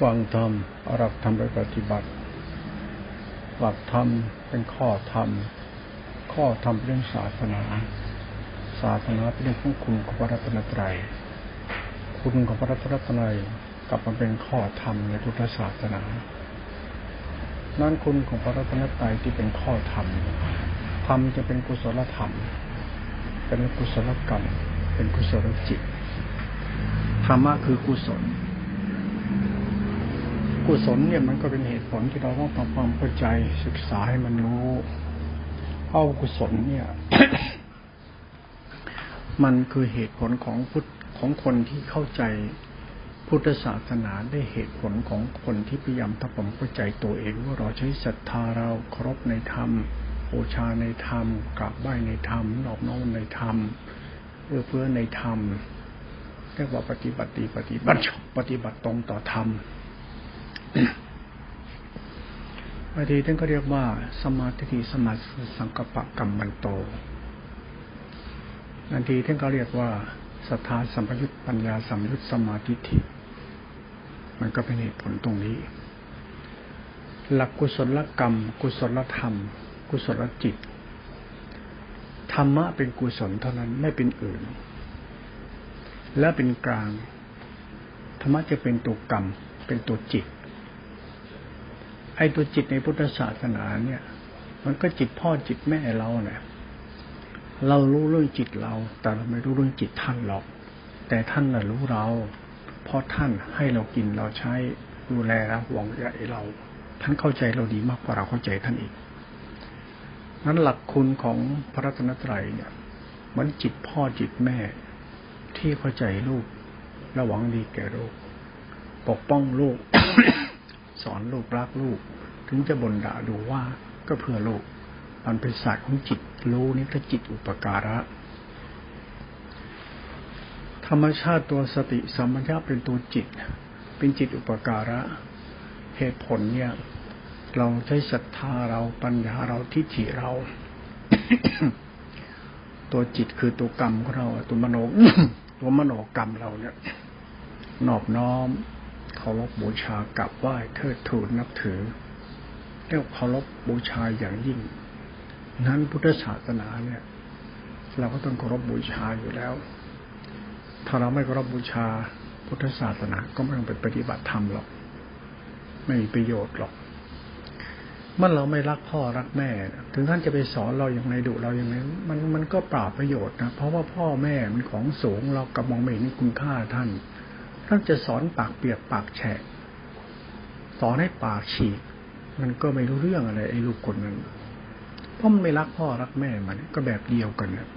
ฟังธรรมหลักธรรมไปปฏิบัติ หลักธรรมเป็นข้อธรรม ข้อธรรมเป็นเรื่องศาสนา ศาสนาเป็นเรื่องของคุณของพระรัตนตรัย คุณของพระรัตนตรัยกลับมาเป็นข้อธรรมในพุทธศาสนา นั่นคุณของพระรัตนตรัยที่เป็นข้อธรรม ธรรมจะเป็นกุศลธรรม เป็นกุศลกรรม เป็นกุศลจิต ธรรมะคือกุศล กุศลเนี่ยมันก็เป็นเหตุผลที่เราต้องทำความเข้าใจศึกษาให้มันรู้เอากุศลเนี่ย มันคือเหตุผลของพุทธของคนที่เข้าใจพุทธศาสนาได้เหตุผลของคนที่พยายามทำความเข้าใจตัวเอง ว่าเราใช้ศรัทธาเราเคารพในธรรมบูชาในธรรมกราบไหว้ในธรรมนอบน้อมในธรรมเอื้อเฟื้อในธรรมเรียกว่าปฏิบัติปฏิบัติปฏิบัติตรงต่อธรรม บางทีท่านก็เรียกว่า สมาธิสมาสังกปะกรรมมันโตบางทีท่านก็เรียกว่าศรัทธาสัมปยุตปัญญาสัมยุตสมาธิิมันก็เป็นเหตุผลตรงนี้ หลักกุศลกรรม กุศลธรรม กุศลจิต ธรรมะเป็นกุศลเท่านั้นไม่เป็นอื่น และเป็นกลาง ธรรมะจะเป็นตัวกรรม เป็นตัวจิต ไอ้ตัวจิตในพุทธศาสนาเนี่ย มันก็จิตพ่อจิตแม่เราเนี่ยเรารู้เรื่องจิตเรา แต่เราไม่รู้เรื่องจิตท่านหรอก แต่ท่านน่ะรู้เรา เพราะท่านให้เรากินเราใช้ดูแลรับหวังใหญ่เรา ท่านเข้าใจเราดีมากกว่าเราเข้าใจท่านอีกนั้นหลักคุณของพระรัตนตรัยเนี่ยมือนจิตพ่อจิตแม่ ที่เข้าใจลูกระหวังดีแก่ลูกปกป้องลูก สอนลูกรักลูก ถึงจะบ่นด่าดูว่าก็เพื่อลูก มันเป็นศาสตร์ของจิตรู้นี่ก็จิตอุปการะ ธรรมชาติตัวสติสัมปชัญญะเป็นตัวจิต เป็นจิตอุปการะ เหตุผลเนี่ย เราใช้ศรัทธาเราปัญญาเราทิฏฐิเรา ตัวจิตคือตัวกรรมของเรา ตัวมโนตัวมโนกรรมเราเนี่ยนอบน้อมารพบูชากราบไหว้เทิดทูนนับถือเรียกเคารพบูชาอย่างยิ่ง นั้นพุทธศาสนาเนี่ย เราก็ต้องเคารพบูชาอยู่แล้ว ถ้าเราไม่เคารพบูชาพุทธศาสนาก็ไม่ต้องไปปฏิบัติธรรมหรอก ไม่มีประโยชน์หรอกเมื่อเราไม่รักพ่อรักแม่ ถึงท่านจะไปสอนเราอย่างไรดุเราอย่างไรมันมันก็ปราบประโยชน์นะเพราะว่าพ่อแม่มันของสูงเรากำมองไม่เห็นคุณค่าท่าน ท่านจะสอนปากเปียกปากแฉะสอนให้ปากฉีก มันก็ไม่รู้เรื่องอะไรไอ้ลูกคนนั้นเพราะมันไม่รักพ่อรักแม่มันก็แบบเดียวกันนะ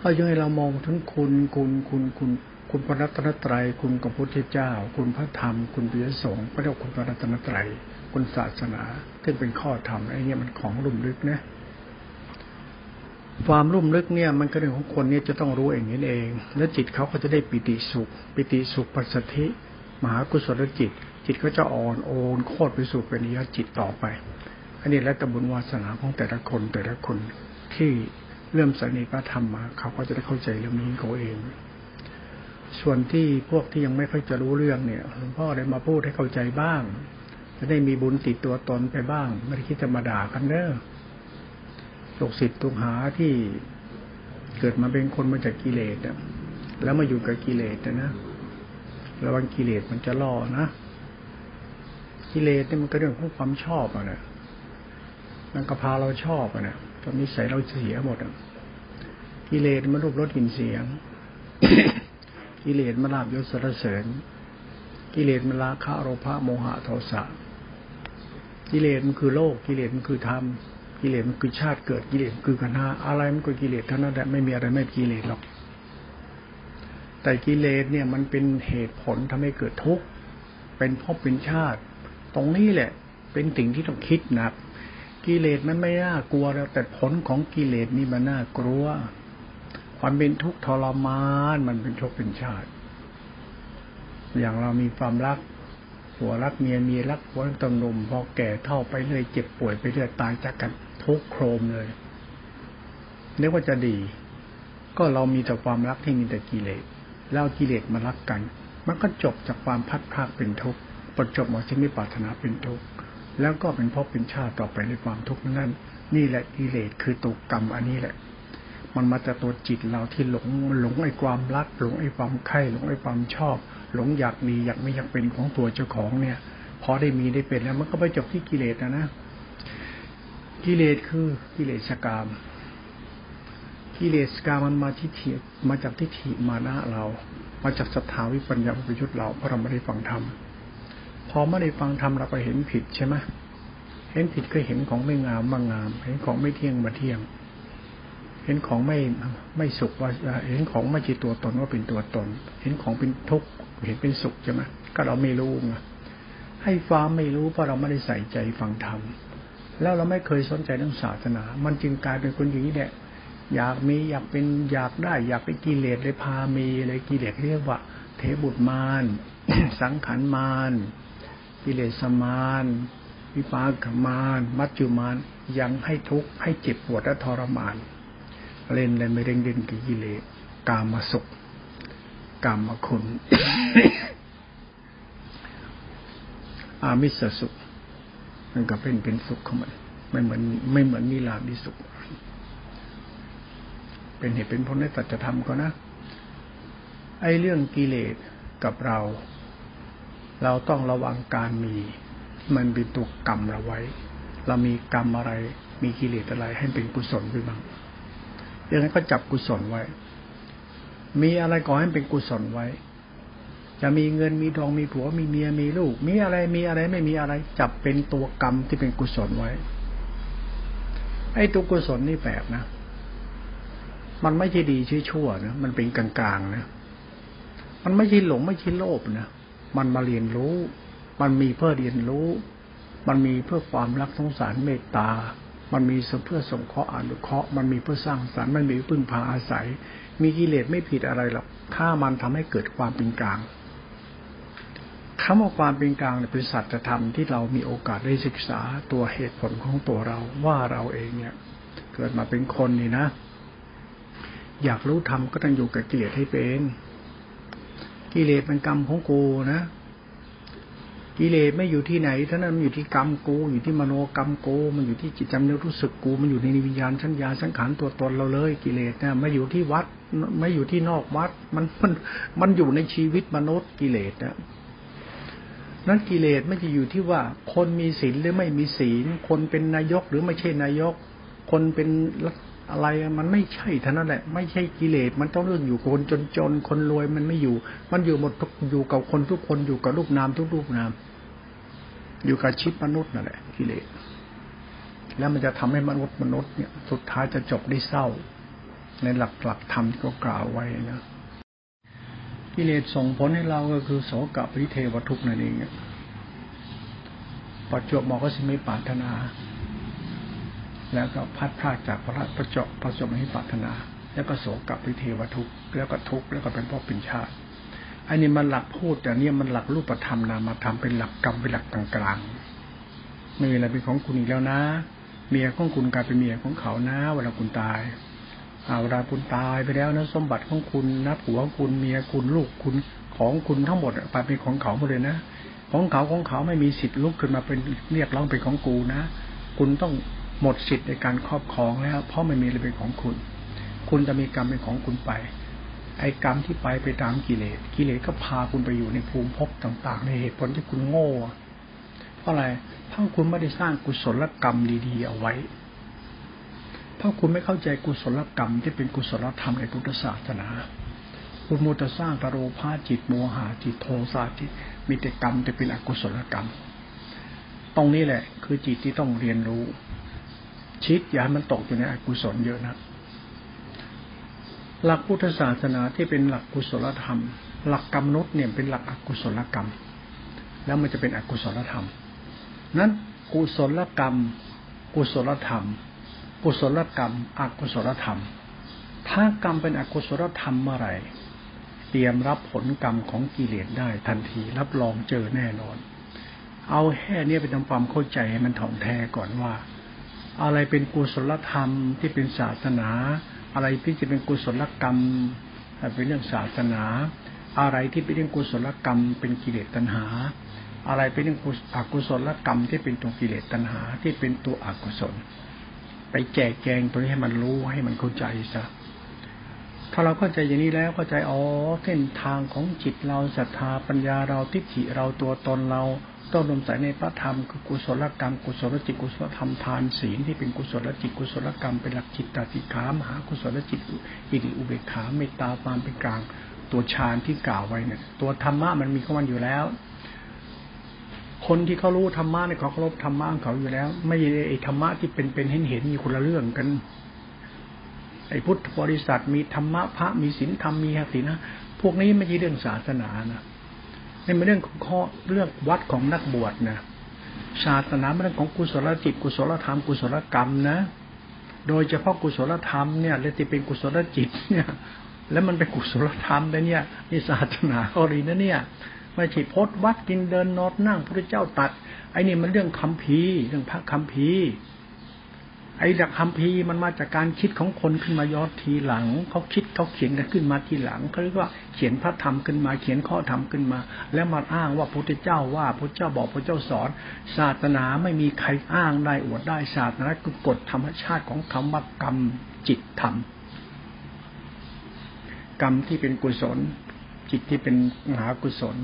เอายังไงเรามองถึงคุณคุณคุณคุณคุณพระรัตนตรัย คุณกับพุทธเจ้า คุณพระธรรม คุณปิยสงฆ์ก็เรียกคุณพระรัตนตรัย คุณศาสนาที่เป็นข้อธรรมไอ้เนี่มันของลุ่มลึกนะ ความรุ่มลึกเนี่ยมันก็เรื่องของคนเนี่ยจะต้องรู้เองนี่เอง แล้วจิตเขาก็จะได้ปิติสุข ปิติสุขปัสสธิมหากุศลจิต จิตก็จะอ่อนโอนโคตรไปสู่เป็นนิยจิตต่อไป อันนี้แล้วแต่บุญวาสนาของแต่ละคนแต่ละคนที่เริ่มสนิพระธรรมมาเขาก็จะได้เข้าใจเรื่องนี้เขาเอง ส่วนที่พวกที่ยังไม่ค่อยจะรู้เรื่องเนี่ยหลวงพ่อได้มาพูดให้เข้าใจบ้าง จะได้มีบุญติดตัวตนไปบ้าง ไม่ได้คิดจะมาด่ากันเด้อ ลูกศิษย์ตุกหาที่เกิดมาเป็นคนมาจากกิเลสอะแล้วมาอยู่กับกิเลสนะระวังกิเลสมันจะล่อนะกิเลสเนี่ยมันก็เรื่องของความชอบอะนะมันก็พาเราชอบอะนะตอนนี้ใส่เราเสียหมดอะกิเลสมันรูปรสกลิ่นเสียง กิเลสมันลาบยศสรเสริญ กิเลสมันราคะโลภะโมหะโทสะกิเลสมันคือโลก กิเลสมันคือธรรม กิเลสมันคือชาติเกิดกิเลสคือกันหาอะไรมันก็กิเลสเท่านั้นแหละไม่มีอะไรไม่กิเลสหรอก แต่กิเลสเนี่ยมันเป็นเหตุผลทำให้เกิดทุกข์เป็นภพเป็นชาติ ตรงนี้แหละ เป็นสิ่งที่ต้องคิดนะกิเลสมันไม่น่ากลัวแล้วแต่ผลของกิเลสนี่มันน่ากลัว ความเป็นทุกข์ทรมานมันเป็นทุกข์เป็นชาติ อย่างเรามีความรักผัวรักเมียเมียรักผัวตำหนุ่มพอแก่เท่าไปเรื่อยเจ็บป่วยไปเรื่อยตายจากกัน ทุกโครมเลยเรียกว่าจะดี ก็เรามีแต่ความรักที่มีแต่กิเลสแล้วกิเลสมารักกัน มันก็จบจากความพัดพลาดเป็นทุกข์ประจบหมดที่ไม่ปรารถนาเป็นทุกข์แล้วก็เป็นพบเป็นชาติต่อไปในความทุกข์นั้นนี่แหละกิเลสคือตุกกรรมอันนี้แหละ มันมาจากตัวจิตเราที่หลงหลงไอ้ความรัก หลงไอ้ความใคร่หลงไอ้ความชอบ หลงอยากมีอยากไม่อยากเป็นของตัวเจ้าของเนี่ยพอได้มีได้เป็นแล้วมันก็ไปจบที่กิเลสนะนะ กิเลสคือกิเลสกรรมกิเลสกามมันมาที่เถียมาจากที่ถีมานะเรา มาจากสถาวิปัญญาประยุทธ์เราเพราะเราไม่ได้ฟังธรรมพอไม่ได้ฟังธรรมเราไปเห็นผิดใช่ไหมเห็นผิดก็เห็นของไม่งามมางาม เห็นของไม่เที่ยงมาเที่ยง เห็นของไม่ไม่สุขว่าเห็นของไม่ใช่ตัวตนว่าเป็นตัวตน เห็นของเป็นทุกข์เห็นเป็นสุขใช่ไหมก็เราไม่รู้ไงให้ฟ้าไม่รู้เพราะเราไม่ได้ใส่ใจฟังธรรม แล้วเราไม่เคยสนใจเรื่องศาสนา มันจึงกลายเป็นคนอย่างนี้แหละอยากมีอยากเป็นอยากได้ อยากไปกิเลสเลยพามีเลยกิเลสเรียกว่า เทบุตรมารสังขารมารกิเลสมารวิปากมารมัจจุมารยังให้ทุกข์ให้เจ็บปวดและทรมาน เล่นเลยไม่เร่งเล่นกิเลสกามาสุขกามาคุณอามิสสุข มันก็เป็นเป็นสุขของมันไม่เหมือนไม่เหมือนนิรามิสุข เป็นเหตุเป็นผลในตัจธรรมก็นะ ไอ้เรื่องกิเลสกับเรา เราต้องระวังการมี มันเป็นตัวกรรมเราไว้ เรามีกรรมอะไร มีกิเลสอะไรให้เป็นกุศลไปบ้างดังนั้นก็จับกุศลไว้ มีอะไรก่อให้เป็นกุศลไว้ จะมีเงินมีทองมีผัวมีเมียมีลูก มีอะไรมีอะไรไม่มีอะไร จับเป็นตัวกรรมที่เป็นกุศลไว้ ไอ้ตัวกุศลนี่แปลกนะ มันไม่ใช่ดีใช่ชั่วนะมันเป็นกลางๆนะมันไม่ใช่หลงไม่ใช่โลภนะมันมาเรียนรู้ มันมีเพื่อเรียนรู้ มันมีเพื่อความรักสงสารเมตตา มันมีเพื่อสงเคราะห์อนุเคราะห์ มันมีเพื่อสร้างสรรค์ มันมีพึ่งพาอาศัย มีกิเลสไม่ผิดอะไรหรอก ถ้ามันทำให้เกิดความเป็นกลาง คำว่าความเป็นกลางเป็นสัจธรรมที่เรามีโอกาสได้ศึกษาตัวเหตุผลของตัวเราว่าเราเองเนี่ย เกิดมาเป็นคนนี่นะ อยากรู้ธรรมก็ต้องอยู่กับกิเลสให้เป็นกิเลสเป็นกรรมของกูนะกิเลสไม่อยู่ที่ไหนท่านั้นมันอยู่ที่กรรมกูอยู่ที่มโนกรรมกูมันอยู่ที่จิตจำเนื้อรู้สึกกูมันอยู่ในวิญญาณชัญญาสังขารตัวตนเราเลย กิเลสเนี่ยไม่อยู่ที่วัด ไม่อยู่ที่นอกวัด มันมันมันอยู่ในชีวิตมนุษย์กิเลสเนะ นั้นกิเลสไม่จะอยู่ที่ว่า คนมีศีลหรือไม่มีศีล คนเป็นนายกหรือไม่ใช่นายก คนเป็นอะไรมันไม่ใช่เท่านั้นแหละ ไม่ใช่กิเลสมันต้องเรื่องอยู่คนจนๆคนรวยมันไม่อยู่ มันอยู่หมดทุกอยู่กับคนทุกคนอยู่กับรูปนามทุกรูปนาม อยู่กับชิปมนุษย์นั่นแหละ กิเลสแล้วมันจะทำให้มนุษย์มนุษย์เนี่ย สุดท้ายจะจบได้เศร้า ในหลักหลักธรรมที่เขากล่าวไว้นะ กิเลสส่งผลให้เราก็คือโสกับพิเทวทุกนั่นเองประจวบมอก็สิไม่ปรารถนา แล้วก็พัดพลาดจากพระประจบประสมให้ปรารถนา แล้วก็โศกกับวิเทวทุกแล้วก็ทุกแล้วก็เป็นพ่อเป็นชาติอันนี้มันหลักพูดแต่เนี่ยมันหลักรูปธรรมนามาทำเป็นหลักกรรมเป็นหลักกลางๆไม่มีอะไรเป็นของคุณอีกแล้วนะ เมียของคุณกลายเป็นเมียของเขานะเวลาคุณตาย เอาเวลาคุณตายไปแล้วนะสมบัติของคุณนะผัวคุณเมียคุณลูกคุณของคุณทั้งหมดไปเป็นของเขาหมดเลยนะ ของเขาของเขาไม่มีสิทธิ์ลุกขึ้นมาเป็นเรียกร้องเป็นของกูนะ คุณต้องหมดสิทธิ์ในการครอบครองแล้ว เพราะไม่มีอะไรเป็นของคุณ คุณจะมีกรรมเป็นของคุณไป ไอ้กรรมที่ไปไปตามกิเลสกิเลสก็พาคุณไปอยู่ในภูมิภพต่าง ๆ ในเหตุผลที่คุณโง่ เพราะอะไรถ้าคุณไม่ได้สร้างกุศลกรรมดีๆเอาไว้ ถ้าคุณไม่เข้าใจกุศลกรรมที่เป็นกุศลธรรมในพุทธศาสนา คุณมูจะสร้างตโรภาจิตโมหะจิตโทสะจิตมีแต่กรรมจะเป็นอกุศลกรรม ตรงนี้แหละ คือจิตที่ต้องเรียนรู้ ชิดอย่าให้มันตกอยู่ในอกุศลเยอะนะหลักพุทธศาสนาที่เป็นหลักกุศลธรรม หลักกรรมนุษย์เนี่ยเป็นหลักอกุศลกรรม แล้วมันจะเป็นอกุศลธรรม นั้นกุศลกรรม กุศลธรรม กุศลกรรม อกุศลธรรม ถ้ากรรมเป็นอกุศลธรรมเมื่อไหร่เตรียมรับผลกรรมของกิเลสได้ทันทีรับรองเจอแน่นอน เอาแค่นี้ไปทำความเข้าใจให้มันถ่องแท้ก่อนว่า อะไรเป็นกุศลธรรมที่เป็นศาสนา อะไรที่จะเป็นกุศลกรรมเป็นเรื่องศาสนา อะไรที่เป็นเรื่องกุศลกรรม เป็นกิเลสตัณหา อะไรเป็นเรื่องอกุศลกรรมที่เป็นตัวกิเลสตัณหาที่เป็นตัวอกุศล ไปแจกแจงตัวนี้ให้มันรู้ให้มันเข้าใจซะถ้าเราเข้าใจอย่างนี้แล้วเข้าใจอ๋อเส้นทางของจิตเราศรัทธาปัญญาเราทิฏฐิเราตัวตนเราต้องดมใส่ในพระธรรมคือกุศลกรรม กุศลจิตกุศลธรรมทานศีลที่เป็นกุศลจิตกุศลกรรมเป็นหลักจิตตติขามหากุศลจิตอิริอุเบกขาเมตตาความเป็นกลาง ตัวฌานที่กล่าวไว้เนี่ยตัวธรรมะมันมีของมันอยู่แล้ว คนที่เขารู้ธรรมะเนี่ยเขาเคารพธรรมะของเขาอยู่แล้ว ไม่ใช่ไอ้ธรรมะที่เป็นเป็นเห็นเห็นมีคนละเรื่องกัน ไอ้พุทธบริษัทมีธรรมะพระมีศีลธรรมมีหศีลนะพวกนี้ไม่ใช่เรื่องศาสนานะนี่เป็นเรื่องของข้อเรื่องวัดของนักบวชนะศาสนาเป็นเรื่องของกุศลจิตกุศลธรรมกุศลกรรมนะ โดยเฉพาะกุศลธรรมเนี่ยและที่เป็นกุศลจิตเนี่ย แล้วมันเป็นกุศลธรรมนะเนี่ยนี่ศาสนาเขารีนะเนี่ย ไม่ใช่พดวัดกินเดินนอนนั่งพระเจ้าตัด ไอ้นี่มันเรื่องคำพีเรื่องพระคำพีไอ้ดักคำพีมันมาจากการคิดของคนขึ้นมายอดทีหลังเขาคิดเขาเขียนกันขึ้นมาทีหลังเขาเรียกว่าเขียนพระธรรมขึ้นมาเขียนข้อธรรมขึ้นมา แล้วมาอ้างว่าพระเจ้าว่าพระเจ้าบอกพระเจ้าสอน ศาสนาไม่มีใครอ้างได้อวดได้ศาสนาคือกฎธรรมชาติของคำว่ากรรมจิตธรรมกรรมที่เป็นกุศล จิตที่เป็นมหากุศล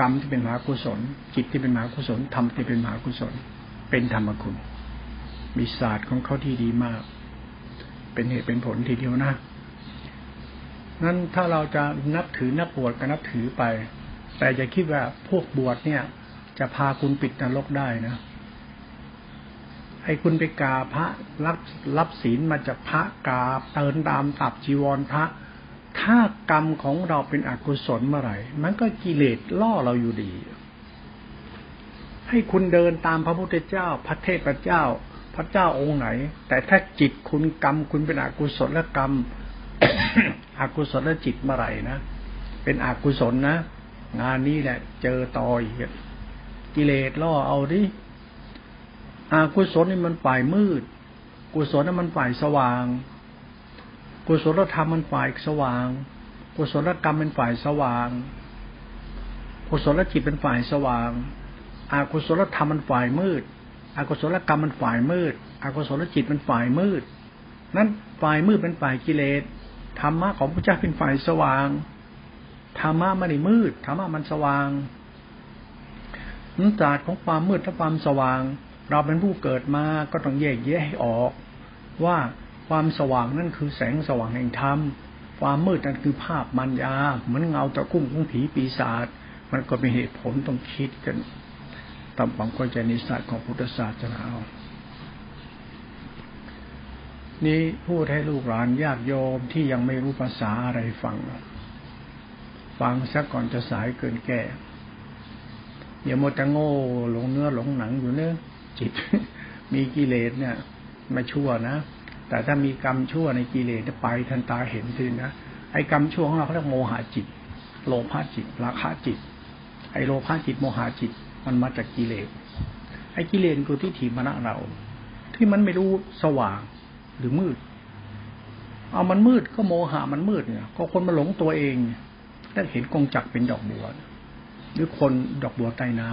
กรรมที่เป็นมหากุศล จิตที่เป็นมหากุศลธรรมที่เป็นมหากุศล เป็นธรรมคุณ มีศาสตร์ของเขาที่ดีมาก เป็นเหตุเป็นผลทีเดียวนะนั้นถ้าเราจะนับถือนับบวชก็นับถือไป แต่อย่าคิดว่าพวกบวชเนี่ย จะพาคุณปิดนรกได้นะให้คุณไปกาพระรับรับศีลมาจากพระกาเตินตามตับจีวรพระ ถ้ากรรมของเราเป็นอกุศลเมื่อไหร่ มันก็กิเลสล่อเราอยู่ดี ให้คุณเดินตามพระพุทธเจ้า พระเทพเจ้า พระเจ้าองค์ไหน แต่ถ้าจิตคุณกรรม คุณเป็นอกุศลและกรรม อกุศลและจิตเมื่อไหร่นะ เป็นอกุศลนะ งานนี้แหละ เจอต่อยกิเลสล่อเอาดิอากุศลนี่มันฝ่ายมืด กุศลนี่มันฝ่ายสว่าง กุศลธรรมมันฝ่ายสว่าง กุศลกรรมเป็นฝ่ายสว่าง กุศลจิตเป็นฝ่ายสว่าง อากุศลธรรมมันฝ่ายมืด อากุศลกรรมมันฝ่ายมืด อากุศลจิตเป็นฝ่ายมืด นั้นฝ่ายมืดเป็นฝ่ายกิเลส ธรรมะของพระเจ้าเป็นฝ่ายสว่าง ธรรมะไมันไม่มืด ธรรมะมันสว่างนันศาสตร์ของความมืดและความสว่าง เราเป็นผู้เกิดมาก็ต้องแยกแยะให้ออก ว่า ความสว่างนั่นคือแสงสว่างแห่งธรรม ความมืดนั่นคือภาพมัญญา เหมือนเงาตะคุ่มของผีปีศาจ มันก็เป็นเหตุผลต้องคิดกันตามความเข้าใจในศาสตร์ของพุทธศาสนานี่พูดให้ลูกหลานญาติโยมที่ยังไม่รู้ภาษาอะไรฟัง ฟังซะก่อนจะสายเกินแก่อย่าโมจะโง่หลงเนื้อหลงหนังอยู่เนื้อจิต มีกิเลสเนี่ย ไม่ชั่วนะ แต่ถ้ามีกรรมชั่วในกิเลสไปทันตาเห็นทีนะไอ้กรรมชั่วของเราเขาเรียกโมหะจิต โลภะจิตราคะจิต ไอ้โลภะจิตโมหะจิต มันมาจากกิเลสไอ้กิเลสคือที่ถีมณะเรา ที่มันไม่รู้สว่างหรือมืด เอามันมืดก็โมหะมันมืดเนี่ยก็คนมาหลงตัวเองแล้วเห็นกงจักเป็นดอกบัวหรือคนดอกบัวใต้น้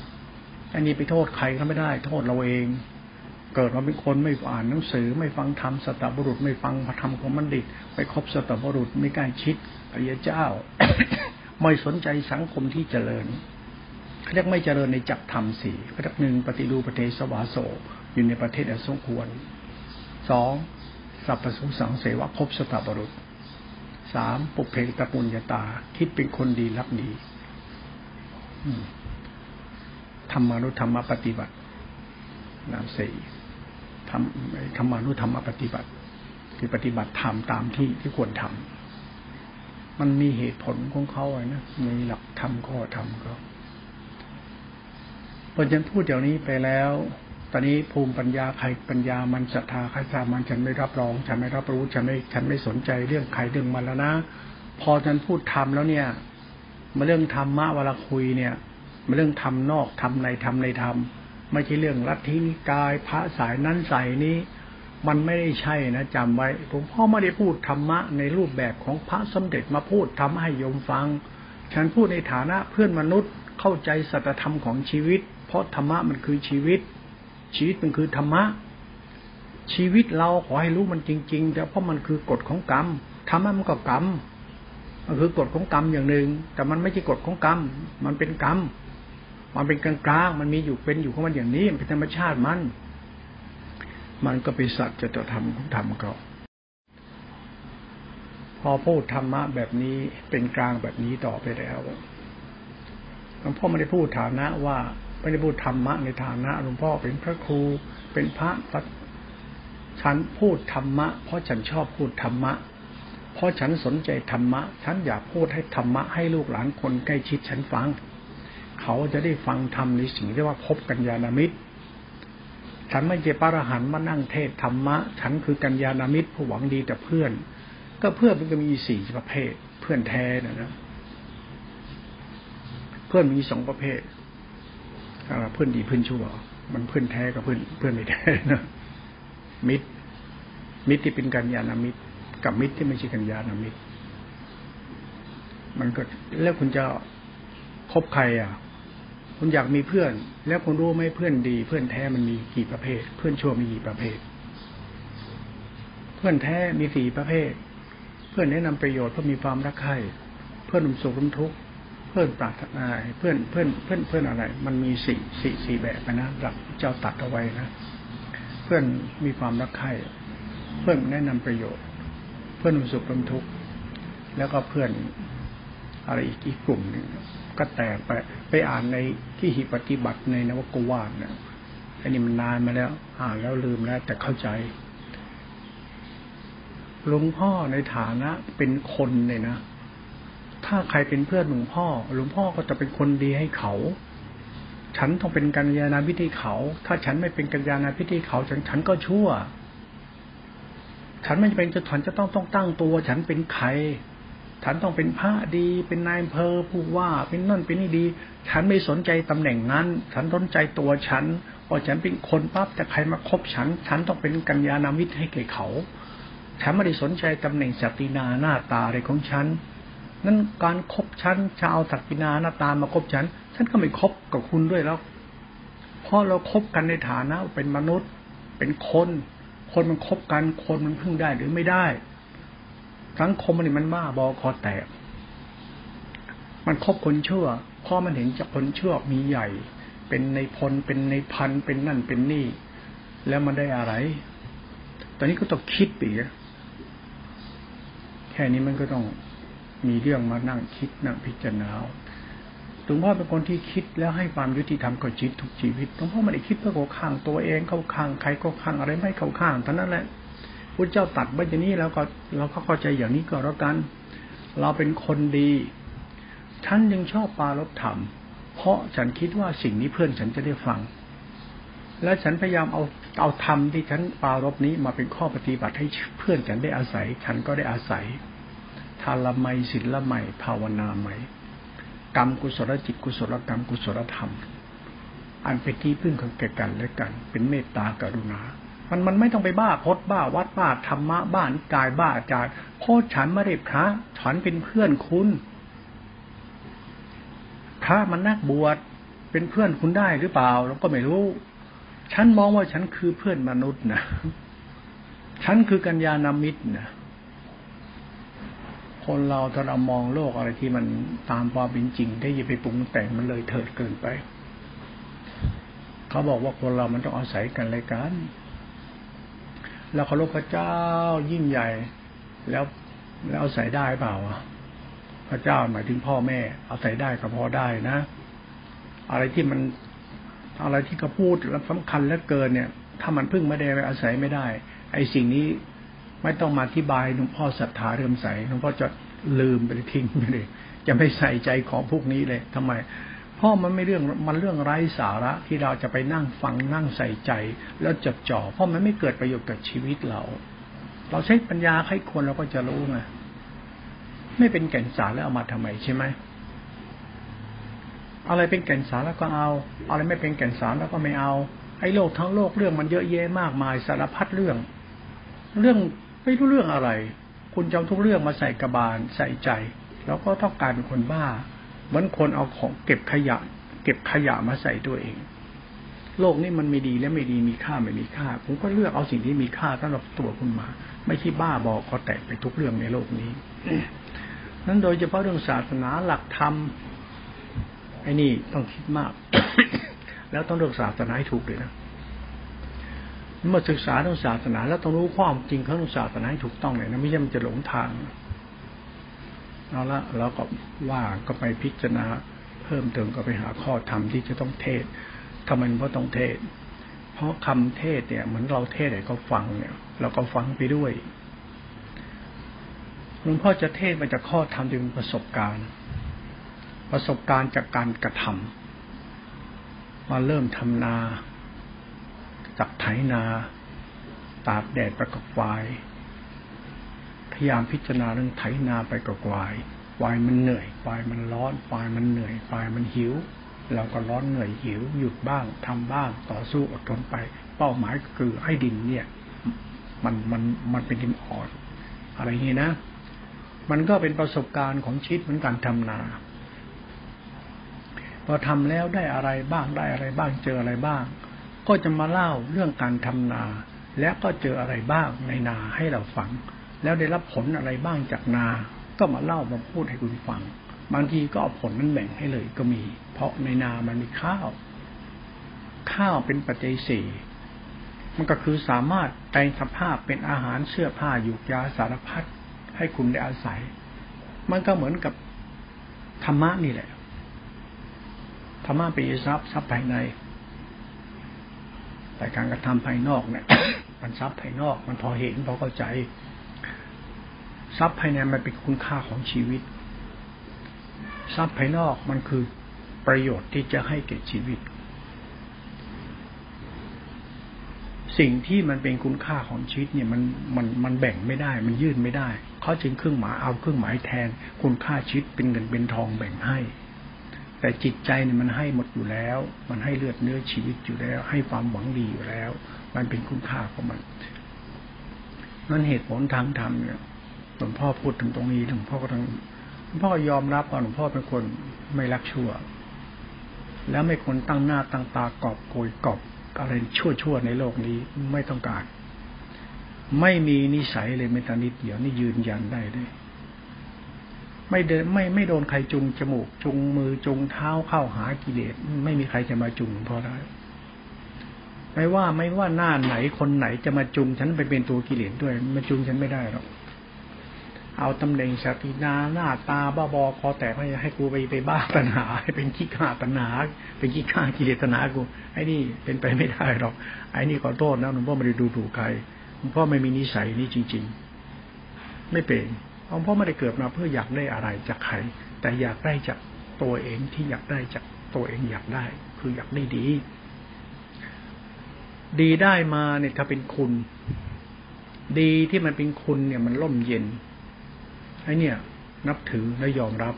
ำอันนี้ไปโทษใครก็ไม่ได้ โทษเราเอง เกิดมาเป็นคนไม่อ่านหนังสือ ไม่ฟังธรรมสตบุรุษ ไม่ฟังพระธรรมของบัณฑิต ไปคบสตบุรุษไม่กล้ชิดอริยเจ้า ไม่สนใจสังคมที่เจริญเขาเรียกไม่เจริญในจักธรรมสี่เขาเรียกหนึ่งปฏิรูปประเทศสวาโสอยู่ในประเทศอสมควรสองสัพพสุสังเสวะคบสตบุรุษสามปุเพกตะปุญญาตา คิดเป็นคนดีรักดีธรรมานุธรรมปฏิบัตินามสี่ ทำธรรมานุธรรมปฏิบัติ คือปฏิบัติธรรมตามที่ที่ควรทำมันมีเหตุผลของเขาไว้นะมีหลักธรรมข้อธรรมเขาพอฉันพูดอย่างนี้ไปแล้ว ตอนนี้ภูมิปัญญาใครปัญญามันศรัทธาใครศรัทธามันฉันไม่รับรองฉันไม่รับรู้ฉันไม่ฉันไม่สนใจเรื่องใครเรื่องมันแล้วนะพอฉันพูดทำแล้วเนี่ยมาเรื่องธรรมะเวลาคุยเนี่ยมาเรื่องทำนอกทำในทำในธรรม ไม่ใช่เรื่องลัทธินิกายพระสายนั้นสายนี้ มันไม่ได้ใช่นะจำไว้หลวงพ่อไม่ได้พูดธรรมะในรูปแบบของพระสมเด็จมาพูดทำให้โยมฟัง ฉันพูดในฐานะเพื่อนมนุษย์เข้าใจสัจธรรมของชีวิต เพราะธรรมะมันคือชีวิต ชีวิตมันคือธรรมะชีวิตเราขอให้รู้มันจริงๆแต่เพราะมันคือกฎของกรรมธรรมะมันก็กรรมมันคือกฎของกรรมอย่างหนึ่งแต่มันไม่ใช่กฎของกรรม มันเป็นกรรม มันเป็นกลางๆ มันมีอยู่เป็นอยู่ของมันอย่างนี้ มันเป็นธรรมชาติมัน มันก็เป็นสัจจะธรรมของธรรมเขาพอพูดธรรมะแบบนี้เป็นกลางแบบนี้ต่อไปแล้วหลวงพ่อไม่ได้พูดฐานะว่าไม่ได้พูดธรรมะในฐานะหลวงพ่อเป็นพระครูเป็นพระฉันพูดธรรมะ เพราะฉันชอบพูดธรรมะ เพราะฉันสนใจธรรมะ ฉันอยากพูดให้ธรรมะให้ลูกหลานคนใกล้ชิดฉันฟัง เขาจะได้ฟังธรรมในสิ่งที่ว่าพบกัญญาณมิตร ฉันไม่ใช่ปรหันมานั่งเทศธรรมะ ฉันคือกัญญาณมิตรผู้หวังดีแต่เพื่อน ก็เพื่อนมันก็มีสี่ประเภท เพื่อนแท้นะนะเพื่อนมีสองประเภทเพื่อนดีเพื่อนชั่ว มันเพื่อนแท้กับเพื่อนเพื่อนไม่แท้นะมิตร มิตรที่เป็นกัญญาณมิตร กับมิตรที่ไม่ใช่กัญญาณมิตร มันก็แล้วคุณจะคบใครอะ คุณอยากมีเพื่อน แล้วคุณรู้ไหมเพื่อนดี เพื่อนแท้มันมีกี่ประเภท เพื่อนชั่วมีกี่ประเภท เพื่อนแท้มีสี่ประเภท เพื่อนแนะนำประโยชน์เพื่อมีความรักใคร่เพื่อนนุ่มสุขนุ่มทุกข์เพื่อนปรารถนาเพื่อนเพื่อนเพื่อนเพื่อนอะไร มันมีสี่สี่สี่แบบนะหลักเจ้าตัดเอาไว้นะเพื่อนมีความรักใคร่เพื่อนแนะนำประโยชน์ เพื่อนุมสุขร่มทุกข์แล้วก็เพื่อนอะไรอีกอีกกลุ่มหนึ่ง ก็แตกไปไปอ่านในที่หิปฏิบัติในนวกวาดเนี่ยอันนี้มันนานมาแล้ว อ่านแล้วลืมแล้ว แต่เข้าใจหลวงพ่อในฐานะเป็นคนเลยนะ ถ้าใครเป็นเพื่อนหลวงพ่อหลวงพ่อก็จะเป็นคนดีให้เขา ฉันต้องเป็นกัญญาณพิธีเขา ถ้าฉันไม่เป็นกัญญาณพิธีเขา ฉันฉันก็ชั่ว ฉันไม่จำเป็นจะฉันจะต้องต้องตั้งตัว ฉันเป็นใคร ฉันต้องเป็นพระดี เป็นนายอำเภอผู้ว่า เป็นนั่นเป็นนี่ดี ฉันไม่สนใจตำแหน่งนั้น ฉันสนใจตัวฉันพอฉันเป็นคนปั๊บแต่ใครมาคบฉัน ฉันต้องเป็นกัญญาณมิตรให้แก่เขา ฉันไม่ได้สนใจตำแหน่งศัตินาหน้าตาอะไรของฉัน นั้นการคบฉันจะเอาศัตินาหน้าตามาคบฉัน ฉันก็ไม่คบกับคุณด้วยแล้วเพราะเราครบกันในฐานะเป็นมนุษย์ เป็นคน คนมันคบกันคนมันพึ่งได้หรือไม่ได้ สังคมมันมันบ้าบอคอแตก มันคบคนเชั่วเพราะมันเห็นจากคนเชั่วมีใหญ่ เป็นในพลเป็นในพันเป็นนั่นเป็นนี่ แล้วมันได้อะไร ตอนนี้ก็ต้องคิดปีแค่นี้มันก็ต้องมีเรื่องมานั่งคิดนั่งพิจารณาหลวงพ่อเป็นคนที่คิดแล้วให้ความยุติธรรมกับชีวิตทุกชีวิตหลวงพ่อไม่ได้คิดเพื่อเข้าข้างตัวเองเข้าข้างใครเข้าข้างอะไรไม่เข้าข้างเท่านั้นแหละ พระเจ้าตัดไว้อย่างนี้แล้วก็เราก็เข้าใจอย่างนี้ก็แล้วกัน เราเป็นคนดีฉันยังชอบปาลบธรรม เพราะฉันคิดว่าสิ่งนี้เพื่อนฉันจะได้ฟัง และฉันพยายามเอาเอาธรรมที่ฉันปารบนี้มาเป็นข้อปฏิบัติให้เพื่อนฉันได้อาศัย ฉันก็ได้อาศัยทานละไมศิลละไมภาวนาใหม่กรรมกุศลจิตกุศลกรรมกุศลธรรม อันเป็นที่พึ่งของแก่กันและกัน เป็นเมตตากรุณา มันมันไม่ต้องไปบ้าพดบ้าวัดบ้าธรรมะบ้านกายบ้าอาจารย์เพรฉันไม่ได้พระฉันเป็นเพื่อนคุณ พระมันนักบวชเป็นเพื่อนคุณได้หรือเปล่าเราก็ไม่รู้ ฉันมองว่าฉันคือเพื่อนมนุษย์นะฉันคือกัญญาณมิตรนะคนเราถ้าเรามองโลกอะไรที่มันตามความเป็นจริง ได้ยินไปปรุงแต่งมันเลยเถิดเกินไป เขาบอกว่าคนเรามันต้องอาศัยกันเลยกัน แล้วเคารพพระเจ้ายิ่งใหญ่ แล้วแล้วอาศัยได้เปล่าพระเจ้าหมายถึงพ่อแม่ เอาศัยได้ก็พอได้นะ อะไรที่มันอะไรที่เขาพูดแล้วสำคัญแล้วเกินเนี่ย ถ้ามันพึ่งไม่ได้ไอาศัยไม่ได้ ไอ้สิ่งนี้ไม่ต้องมาอธิบายหลวงพ่อศรัทธาเรื่มใสหลวงพ่อจะลืมไปทิ้งไปเลยจะไม่ใส่ใจของพวกนี้เลยทำไม เพราะมันไม่เรื่องมันเรื่องไร้สาระที่เราจะไปนั่งฟังนั่งใส่ใจ แล้วจดจ่อเพราะมันไม่เกิดประโยชน์กับชีวิตเรา เราใช้ปัญญาให้คนเราก็จะรู้ไงไม่เป็นแก่นสารแล้วเอามาทำไมใช่ไหมอะไรเป็นแก่นสารแล้วก็เอา อะไรไม่เป็นแก่นสารแล้วก็ไม่เอาไอ้โลกทั้งโลกเรื่องมันเยอะแยะมากมายสารพัดเรื่อง เรื่องไม่รู้เรื่องอะไร คุณจำทุกเรื่องมาใส่กระบาลใส่ใจ แล้วก็ต้องการเป็นคนบ้า เหมือนคนเอาของเก็บขยะ เก็บขยะมาใส่ตัวเอง โลกนี้มันไม่ดีและไม่ดีมีค่าไม่มีค่าผมก็เลือกเอาสิ่งที่มีค่าสำหรับตัวคุณมา ไม่ใช่บ้าบอกก็แตกไปทุกเรื่องในโลกนี้นั้นโดยเฉพาะเรื่องศาสนาหลักธรรมไอ้นี่ต้องคิดมาก แล้วต้องเลือกศาสนาให้ถูกเลยนะเมื่อศึกษาเรื่องศาสนา แล้วต้องรู้ความจริงของเรื่องศาสนาให้ถูกต้องเลยนะไม่ใช่มันจะหลงทาง เอาละแล้วก็ว่าก็ไปพิจารณา เพิ่มเติมก็ไปหาข้อธรรมที่จะต้องเทศทำไมเพราะต้องเทศ เพราะคำเทศเนี่ยเหมือนเราเทศไหนก็ฟังเนี่ยเราก็ฟังไปด้วยหลวงพ่อจะเทศมาจากข้อธรรมที่เป็นประสบการณ์ ประสบการณ์จากการกระทำมาเริ่มทำนา จับไถนา ตากแดดไปกับควายพ ยายามพิจารณาเรื่องไถนาไปกับควายควายมันเหนื่อยควายมันร้อนควายมันเหนื่อยควายมันหิว เราก็ร้อนเหนื่อยหิว หยุดบ้างทำบ้าง ต่อสู้อดทนไป เป้าหมายก็คือให้ดินเนี่ย มันมันมันเป็นดินอ่อน อะไรเงี้นะ มันก็เป็นประสบการณ์ของชีวิตเหมือนการทำนา พอทำแล้วได้อะไรบ้างได้อะไรบ้างเจออะไรบ้าง ก็จะมาเล่าเรื่องการทำนา และก็เจออะไรบ้างในนาให้เราฟัง แล้วได้รับผลอะไรบ้างจากนา ก็มาเล่ามาพูดให้คุณฟัง บางทีก็เอาผลนั้นแบ่งให้เลยก็มี เพราะในนามันมีข้าว ข้าวเป็นปัจจัยสี่มันก็คือสามารถแปลงสภาพเป็นอาหารเสื้อผ้ายุกยาสารพัดให้คุณได้อาศัย มันก็เหมือนกับธรรมะนี่แหละธรรมะเป็นทรัพย์ทรัพย์ภายใน แต่การกระทำภายนอกเนี่ย มันทรัพย์ภายนอก มันพอเห็นพอเข้าใจ ทรัพย์ภายในมันเป็นคุณค่าของชีวิต ทรัพย์ภายนอกมันคือประโยชน์ที่จะให้แก่ชีวิต สิ่งที่มันเป็นคุณค่าของชีวิตเนี่ยมันมันมันแบ่งไม่ได้ มันยื่นไม่ได้เขาจึงเครื่องหมายเอาเครื่องหมายแทน คุณค่าชีวิตเป็นเงินเป็นทองแบ่งให้ แต่จิตใจเนี่ยมันให้หมดอยู่แล้ว มันให้เลือดเนื้อชีวิตอยู่แล้ว ให้ความหวังดีอยู่แล้ว มันเป็นคุณค่าของมันนั่นเหตุผลทางธรรมเนี่ย หลวงพ่อพูดถึงตรงนี้หลวงพ่อก็ต้องหลวงพ่อยอมรับว่าหลวงพ่อเป็นคนไม่รักชั่ว แล้วไม่คนตั้งหน้าตั้งตากอบโกยกอบอะไรชั่วชั่วในโลกนี้ไม่ต้องการ ไม่มีนิสัยเลยไม่ตานิดเดียวนี่ยืนยันได้เลยไม่เดินไม่ไม่โดนใครจุงจมูก จุงมือจุงเท้าเข้าหากิเลสไม่มีใครจะมาจุงพราะได้ไม่ว่าไม่ว่าหน้าไหนคนไหนจะมาจุงฉันไปเป็นตัวกิเลสด้วยมาจุงฉันไม่ได้หรอก เอาตำแหน่งสตินาหน้าตาบ้าบอคอแตกไม่ให้กูไปไปบ้าตัณหาให้เป็นขี้ข้าตัณหาเป็นขี้ข้ากิเลสตัณหากูไอ้นี่เป็นไปไม่ได้หรอกไอ้นี่ขอโทษนะหลวงพ่อไม่ได้ดูถูกใครหลวงพ่อไม่มีนิสัยนี้จริง ๆ ไม่เป็นหลวงพ่อไม่ได้เกิดมาเพื่ออยากได้อะไรจากใครแต่อยากได้จากตัวเองที่อยากได้จากตัวเองอยากได้ คืออยากได้ดี ดีได้มาเนี่ยถ้าเป็นคุณ ดีที่มันเป็นคุณเนี่ยมันร่มเย็น อ้เนี่ย นับถือและยอมรับ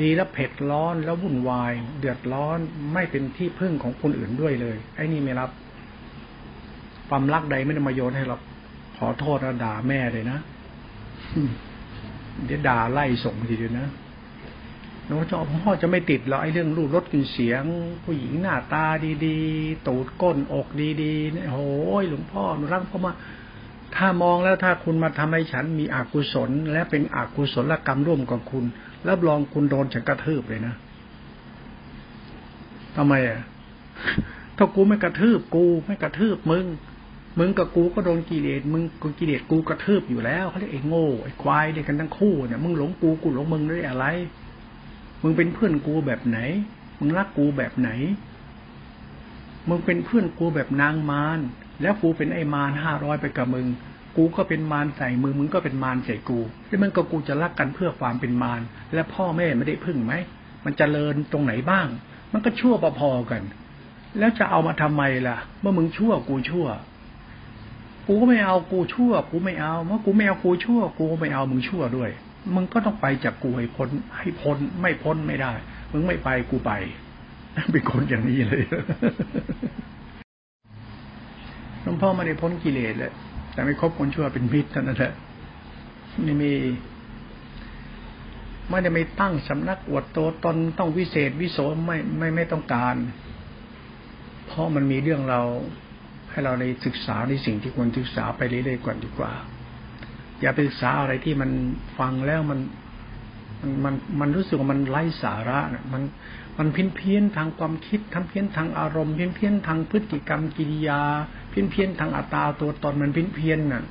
ดีแล้วเผ็ดร้อนแล้ววุ่นวาย เดือดร้อนไม่เป็นที่พึ่งของคนอื่นด้วยเลย ไอ้นี่ไม่รับ ความรักใดไม่ได้มาโยนให้เราขอโทษระด่าแม่เลยนะเดี๋ยวด่าไล่ส่งทีเดียวนะน้องจอพ่อจะไม่ติดหรอไอ้เรื่องรูปรถกินเสียง ผู้หญิงหน้าตาดีๆ ตูดก้นอกดีๆเนี่ยโอ้ยหลวงพ่อหนูรักพ่อมา ถ้ามองแล้วถ้าคุณมาทำให้ฉันมีอกุศล และเป็นอกุศลกรรมร่วมกับคุณ รับรองคุณโดนฉันกระทืบเลยนะทำไมอะถ้ากูไม่กระทืบกู ไม่กระทืบมึง มึงกับกูก็โดนกิเลสมึงกูกิเลสกูกระทืบอยู่แล้วเขาเรียกไอ้โง่ไอ้ควายด้วยกันทั้งคู่เนี่ยมึงหลงกูกูหลงมึงด้วยอะไร มึงเป็นเพื่อนกูแบบไหน มึงรักกูแบบไหน มึงเป็นเพื่อนกูแบบนางมาร แล้วกูเป็นไอ้มารห้าร้อยไปกับมึง กูก็เป็นมารใส่มึงมึงก็เป็นมารใส่กูแล้วมันก็กูจะรักกันเพื่อความเป็นมารและพ่อแม่ไม่ได้พึ่งไหมมันจเจริญตรงไหนบ้าง มันก็ชั่วพอๆกัน แล้วจะเอามาทำไมล่ะ เมื่อมึงชั่วกูชั่ว กูก็ไม่เอากูชั่ว กูไม่เอาเมื่อกูไม่เอากูชั่ว กูไม่เอามึงชั่วด้วยมึงก็ต้องไปจากกูให้พ้นให้พ้นไม่พ้นไม่ได้ มึงไม่ไปกูไป เป็นคนอย่างนี้เลย ลวงพ่อไม่ได้พ้นกิเลสเลยแต่ไม่คบคนชั่วเป็นมิตรเท่านั้นแหละไม่มีไม่ได้ไม่ตั้งสำนักอวดโตตนต้องวิเศษวิโสไม่ไม่ไม่ต้องการ เพราะมันมีเรื่องเราให้เราในศึกษาในสิ่งที่ควรศึกษาไปเรื่อยๆก่อนดีกว่า อย่าไปศึกษาอะไรที่มันฟังแล้วมันมันมันมันรู้สึกว่ามันไร้สาระนะมันมันเพี้ยนเพี้ยนทางความคิดทั้งเพี้ยนทางอารมณ์เพี้ยนเพี้ยนทางพฤติกรรมกิริยา พี้ยนเพี้ยนทางอัตตาตัวตนมันเพี้ยนเพี้ยนน่ะ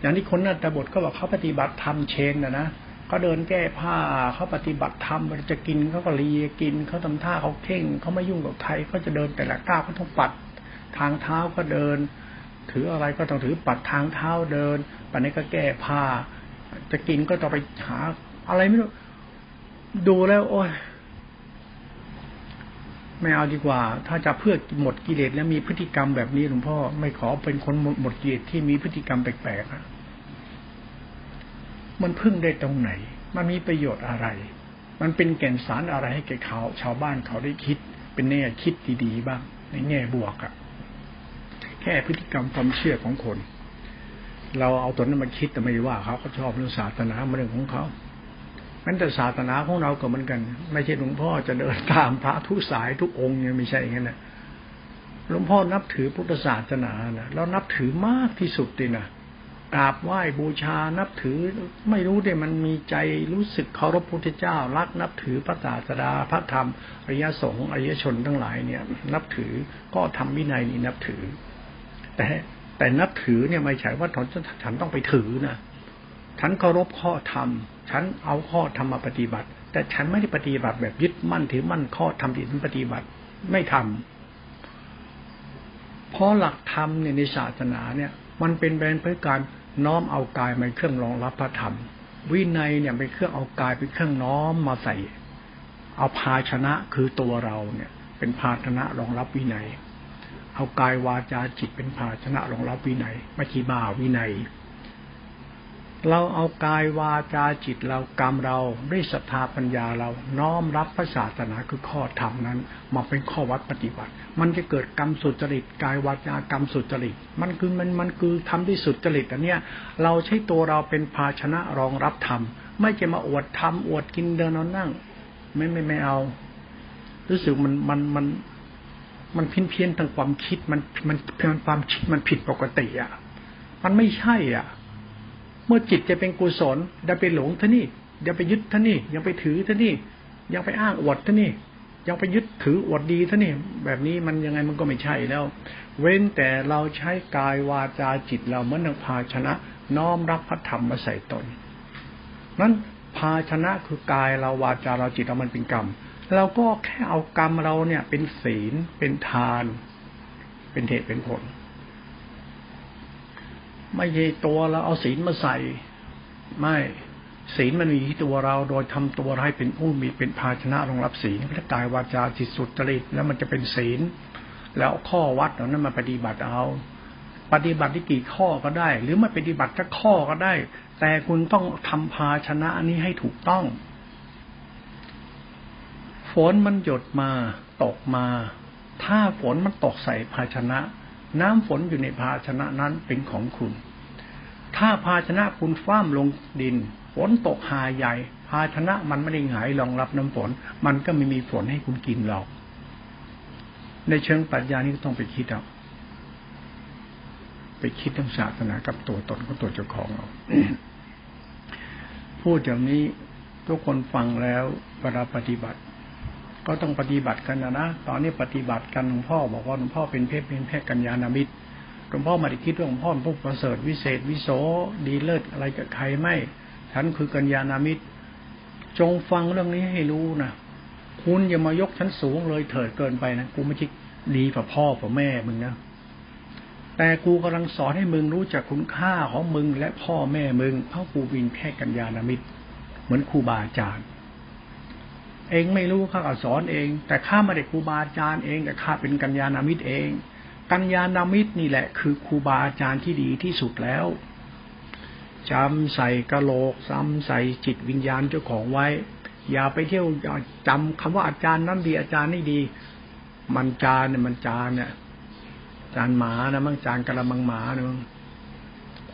อย่างที่คนนัตบทก็บอกเขาปฏิบัติธรรมเชนนะนะเขาเดินแก้ผ้าเขาปฏิบัติธรรมจะกินเขาก็รีกินเขาทำท่าเขาเข่งเขาไม่ยุ่งกับใครเขาจะเดินแต่ละก้าวเขาต้องปัด ทางเท้าก็เดิน ถืออะไรก็ต้องถือปัดทางเท้าเดินปัจนี้ก็แก้ผ้า จะกินก็ต้องไปหาอะไรไม่รู้ดูแล้ว โอ้ย ไม่เอาดีกว่า ถ้าจะเพื่อหมดกิเลสแล้วมีพฤติกรรมแบบนี้หลวงพ่อไม่ขอเป็นคนหมดกิเลสที่มีพฤติกรรมแปลกๆมันพึ่งได้ตรงไหน มันมีประโยชน์อะไร มันเป็นแก่นสารอะไรให้แก่เขาชาวบ้านเขาได้คิด เป็นแน่คิดดีๆบ้าง ในแง่บวกอะแค่พฤติกรรมความเชื่อของคน เราเอาตัวนั้นมาคิดแต่ไม่ว่าเขาเขาชอบเรื่องศาสนาเรื่องของเขา นั้นแต่ศาสนาของเราก็เหมือนกัน ไม่ใช่หลวงพ่อจะเดินตามพระทุกสายทุกองค์เนี่ยไม่ใช่อย่างนั้นนะหลวงพ่อนับถือพุทธศาสนานะเรานับถือมากที่สุดเลยนะกราบไหว้บูชานับถือ ไม่รู้เดยมันมีใจรู้สึกเคารพพุทธเจ้า รักนับถือพระศาสดาพระธรรมอริยสงฆ์อริยชนทั้งหลายเนี่ย นับถือก็ทำวินัยนี้นับถือ แต่แต่นับถือเนี่ยไม่ใช่ว่าฉันต้องไปถือนะ ฉันเคารพข้อธรรม ฉันเอาข้อธรรมมาปฏิบัติ แต่ฉันไม่ได้ปฏิบัติแบบยึดมั่นถือมั่นข้อธรรมที่ฉันปฏิบัติไม่ทำเพราะหลักธรรมเนี่ยในศาสนาเนี่ย มันเป็นแบรนด์เพื่อการน้อมเอากายมาเครื่องรองรับพระธรรม วินัยเนี่ยเป็นเครื่องเอากายเป็นเครื่องน้อมมาใส่ เอาภาชนะคือตัวเราเนี่ย เป็นภาชนะรองรับวินัย เอากายวาจาจิตเป็นภาชนะรองรับวินัยไม่ใช่บ้าวินัย เราเอากายวาจาจิตเรากรรมเราด้วยศรัทธาปัญญาเราน้อมรับพระศาสนาคือข้อธรรมนั้น มาเป็นข้อวัดปฏิบัติ มันจะเกิดกรรมสุจริตกายวาจากรรมสุจริต มันคือมันมันคือทำที่สุจริตอันเนี้ยเราใช้ตัวเราเป็นภาชนะรองรับธรรมไม่จะมาอวดธรรมอวดกินเดินนอนนั่ง ไม่ไม่ไม่เอา รู้สึกมันมันมันมันเพี้ยนเพี้ยนทางความคิดมันมันความคิดมันผิดปกติอะ มันไม่ใช่อะ เมื่อจิตจะเป็นกุศลอย่าไปหลงท่านี่อย่าไปยึดท่านี่ยังไปถือท่านี่ยังไปอ้างอวดท่านี่ยังไปยึดถืออวดดีท่านี่แบบนี้มันยังไงมันก็ไม่ใช่แล้ว เว้นแต่เราใช้กายวาจาจิตเราเมื่อนนังภาชนะ น้อมรับพระธรรมมาใส่ตนนั้นภาชนะคือกายเราวาจาเราจิตเรามันเป็นกรรมเราก็แค่เอากรรมเราเนี่ยเป็นศีลเป็นทาน เป็นเหตุเป็นผล ไม่ใช่ตัวเราเอาศีลมาใส่ ไม่ศีลมันมีที่ตัวเราโดยทำตัวให้เป็นผู้มีเป็นภาชนะรองรับศีลพระกายวาจาจิตสุดจริตแล้วมันจะเป็นศีล แล้วข้อวัดเหล่านั้นมาปฏิบัติเอา ปฏิบัติที่กี่ข้อก็ได้ หรือไม่ปฏิบัติแค่ข้อก็ได้ แต่คุณต้องทำภาชนะนี้ให้ถูกต้อง ฝนมันหยดมา ตกมา ถ้าฝนมันตกใส่ภาชนะ น้ำฝนอยู่ในภาชนะนั้นเป็นของคุณ ถ้าภาชนะคุณฟ้ามลงดิน ฝนตกหาใหญ่ ภาชนะมันไม่ได้หงายรองรับน้ำฝน มันก็ไม่มีฝนให้คุณกินหรอก ในเชิงปรัชญานี้ต้องไปคิดเอาไปคิดเรื่องศาสนากับตัวตนของตัวเจ้าของเอาพูดอย่างนี้ทุกคนฟังแล้วเวลาปฏิบัติ ก็ต้องปฏิบัติกันนะนะ ตอนนี้ปฏิบัติกันหลวงพ่อบอกว่าหลวงพ่อเป็นเพศเป็นแพทย์กัญญาณมิตรหลวงพ่อม่ได้คิดว่าหลวงพ่อเป็นผู้ประเสริฐวิเศษวิโสดีเลิศอะไรกับใครไม่ฉันคือกัญญาณมิตร จงฟังเรื่องนี้ให้รู้นะคุณอย่ามายกฉันสูงเลยเถิดเกินไปนะกูไม่ใช่ดีกว่าพ่อกว่าแม่มึงนะแต่กูกำลังสอนให้มึงรู้จักคุณค่าของมึงและพ่อแม่มึงเพราะกูวินแค่กัญญาณมิตร เหมือนครูบาอาจารย์ เองไม่รู้ข้าก็สอนเอง แต่ข้าไม่ได้ครูบาอาจารย์เองแต่ข้าเป็นกัญญาณมิตรเอง กัญญาณมิตรนี่แหละ คือครูบาอาจารย์ที่ดีที่สุดแล้วจำใส่กระโหลกซ้ำใส่จิตวิญญาณเจ้าของไว้ อย่าไปเที่ยวจำคำว่าอาจารย์นั้นดีอาจารย์นี่ดี มันจานเนี่ยมันจานเนี่ยจานหมานะมั่งจานกระมังหมานี่ยมั่ง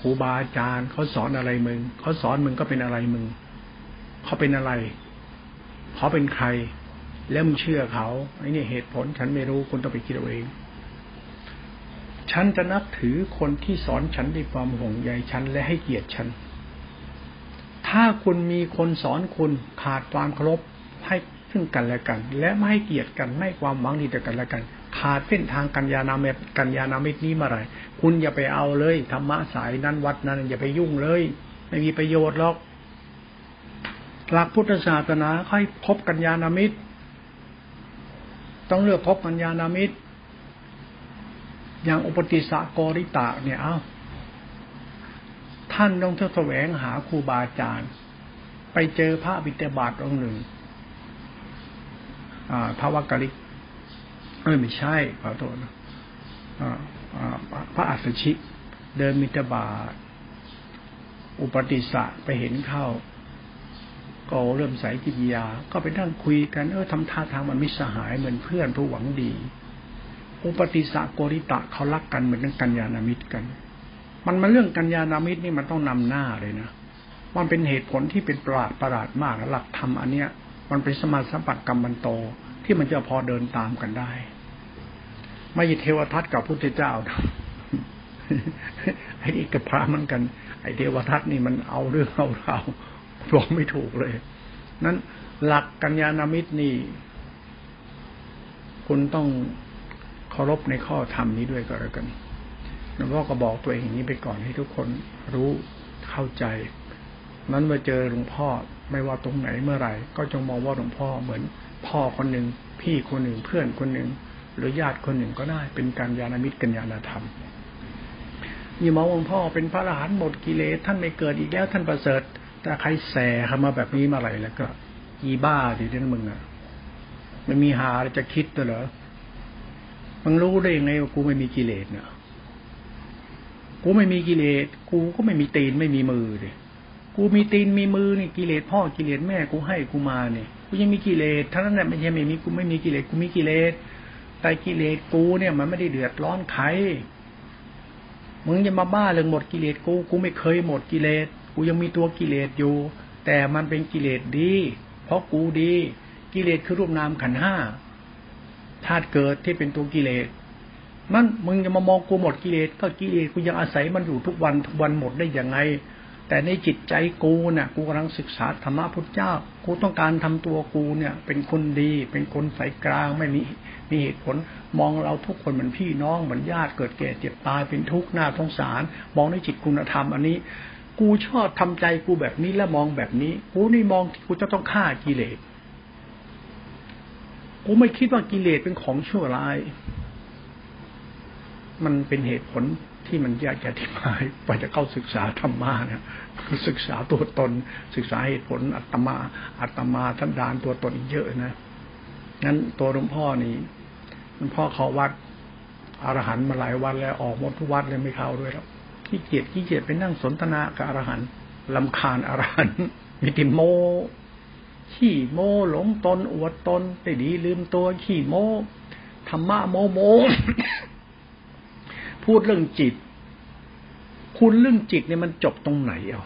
รูบาอาจารย์เขาสอนอะไรมึงเขาสอนมึงก็เป็นอะไรมึงเขาเป็นอะไร เขาเป็นใคร แล้วมึงเชื่อเขาไอ้นี่เหตุผลฉันไม่รู้คุณต้องไปคิดเอาเอง ฉันจะนับถือคนที่สอนฉันด้วยความห่วงใยฉันและให้เกียรติฉัน ถ้าคุณมีคนสอนคุณขาดความเคารพให้ซึ่งกันและกัน และไม่ให้เกียรติกันไม่ความหวังดีต่อกันและกัน ขาดเส้นทางกัญญานาเมตกัญญานาเมตนี้เมื่อไรคุณอย่าไปเอาเลยธรรมะสายนั้นวัดนั้นอย่าไปยุ่งเลย ไม่มีประโยชน์หรอก หลักพุทธศาสนาค่อยพบกัญญาณมิตร ต้องเลือกพบกัญญาณมิตร อย่างอุปติสะกริตะเนี่ยเอาท่านต้องเที่ยวแสวงหาครูบาอาจารย์ ไปเจอพระบิดาบาตองค์หนึ่งพระวักกะลิกเออไม่ใช่ขอโทษนะพระอัสสชิ เดินมิตรบาท อุปติสะไปเห็นเข้า ก็เริ่มใส่กิริยา ก็ไปนั่งคุยกัน เออทำท่าทางมันไมิสหายเหมือนเพื่อนผู้หวังดี อุปติสะโกริตะเขารักกันเหมือนกัญญาณมิตรกัน มันมาเรื่องกัญญาณมิตรนี่มันต้องนำหน้าเลยนะมันเป็นเหตุผลที่เป็นประหลาดประหลาดมากหลักธรรมอันเนี้ย มันเป็นสมาสัมปัตกรรมบันโตที่มันจะพอเดินตามกันได้ไม่ใช่เทวทัตกับพุทธเจ้าไอ้นี่กับพระมันกัน ไอ้เทวทัตนี่มันเอาเรื่องเอาเราบ อกไม่ถูกเลย นั้นหลักกัญญาณมิตรนี่ คุณต้องเคารพในข้อธรรมนี้ด้วยก็แล้วกันหลวงพ่อก็บอกตัวเองอย่างนี้ไปก่อนให้ทุกคนรู้เข้าใจ นั้นมื่อเจอหลวงพ่อไม่ว่าตรงไหนเมื่อไหร่ ก็จงมองว่าหลวงพ่อเหมือนพ่อคนหนึ่งพี่คนหนึ่งเพื่อนคนหนึ่งหรือญาติคนหนึ่งก็ได้ เป็นการญาณมิตรกัญญาณธรรมนี่มองหลวงพ่อเป็นพระอรหันต์หมดกิเลสท่านไม่เกิดอีกแล้วท่านประเสริฐ ถ้าใครแสเข้ามาแบบนี้มาไรแล้วก็อีบ้าดิเด่นมึงอะไม่มีหาจะคิดตัวเหรอมึงรู้ได้ยังไงว่ากูไม่มีกิเลสเนี่ยกูไม่มีกิเลส กูก็ไม่มีตีนไม่มีมือดิกูมีตีนมีมือนี่กิเลสพ่อกิเลสแม่กูให้กูมาเนี่ยกูยังมีกิเลสท่านั้นแหละไม่ใช่ไม่มีกูไม่มีกิเลสกูมีกิเลสแต่กิเลสกูเนี่ย มันไม่ได้เดือดร้อนใครมึงจะมาบ้าเรื่องหมดกิเลสกูกูไม่เคยหมดกิเลส กูยังมีตัวกิเลสอยู่ แต่มันเป็นกิเลสดี เพราะกูดี กิเลสคือรูปนามขันห้าธาตุเกิดที่เป็นตัวกิเลสมันมึงจะมามองกูหมดกิเลสก็กิเลสกูยังอาศัยมันอยู่ทุกวันทุกวันหมดได้ยังไง แต่ในจิตใจกูเนี่ยกูกำลังศึกษาธรรมะพุทธเจ้า กูต้องการทำตัวกูเนี่ย เป็นคนดี เป็นคนใสกลางไม่มีมีเหตุผล มองเราทุกคนเหมือนพี่น้องเหมือนญาติเกิดแก่เจ็บตายเป็นทุกข์หน้าสงสาร มองในจิตคุณธรรมอันนี้ กูชอบทำใจกูแบบนี้แล้วมองแบบนี้ กูนี่มองกูจะต้องฆ่ากิเลส กูไม่คิดว่ากิเลสเป็นของชั่วร้าย มันเป็นเหตุผลที่มันยากจะอธิบายไปจะเข้าศึกษาธรรมะเนี่ยศึกษาตัวตน ศึกษาเหตุผลอัตมาอัตมาท่านดานตัวตนเยอะนะงั้นตัวหลวงพ่อนี่หลวงพ่อเขาวัดอรหันต์มาหลายวันแล้วออกหมดทุกวัดเลยไม่เข้าด้วยแล้ว ขี้เกียจขี้เกียจไปนั่งสนทนากับอรหันต์ลำคาญอรหันต์มีติโม ขี้โมหลงตนอวดตนได้ดีลืมตัวขี้โมธรรมะโมโม พูดเรื่องจิต คุณเรื่องจิตเนี่ยมันจบตรงไหนเอา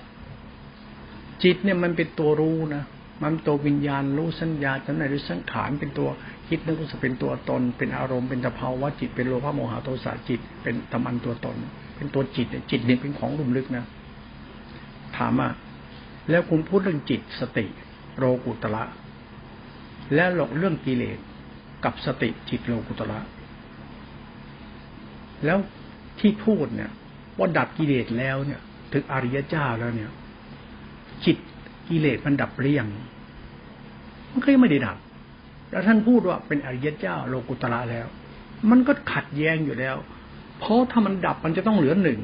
จิตเนี่ยมันเป็นตัวรู้นะมันตัววิญญาณรู้สัญญาจำไหนหรือสังขารเป็นตัวคิดนึกว่าจะเป็นตัวตน เป็นอารมณ์เป็นตภาวะจิตเป็นโลภะโมหะโทสะจิต เป็นธรรมันตัวตน เป็นตัวจิตจิตเนี่ยเป็นของลุ่มลึกนะถามว่าแล้วคุณพูดเรื่องจิตสติโลกุตละแล้วหลอกเรื่องกิเลสกับสติจิตโลกุตละแล้วที่พูดเนี่ยว่าดับกิเลสแล้วเนี่ย ถึงอริยเจ้าแล้วเนี่ย จิตกิเลสมันดับเรียงมันก็ยังไม่ได้ดับ แล้วท่านพูดว่าเป็นอริยเจ้าโลกุตละแล้ว มันก็ขัดแย้งอยู่แล้ว เพราะถ้ามันดับมันจะต้องเหลือหนึ่ง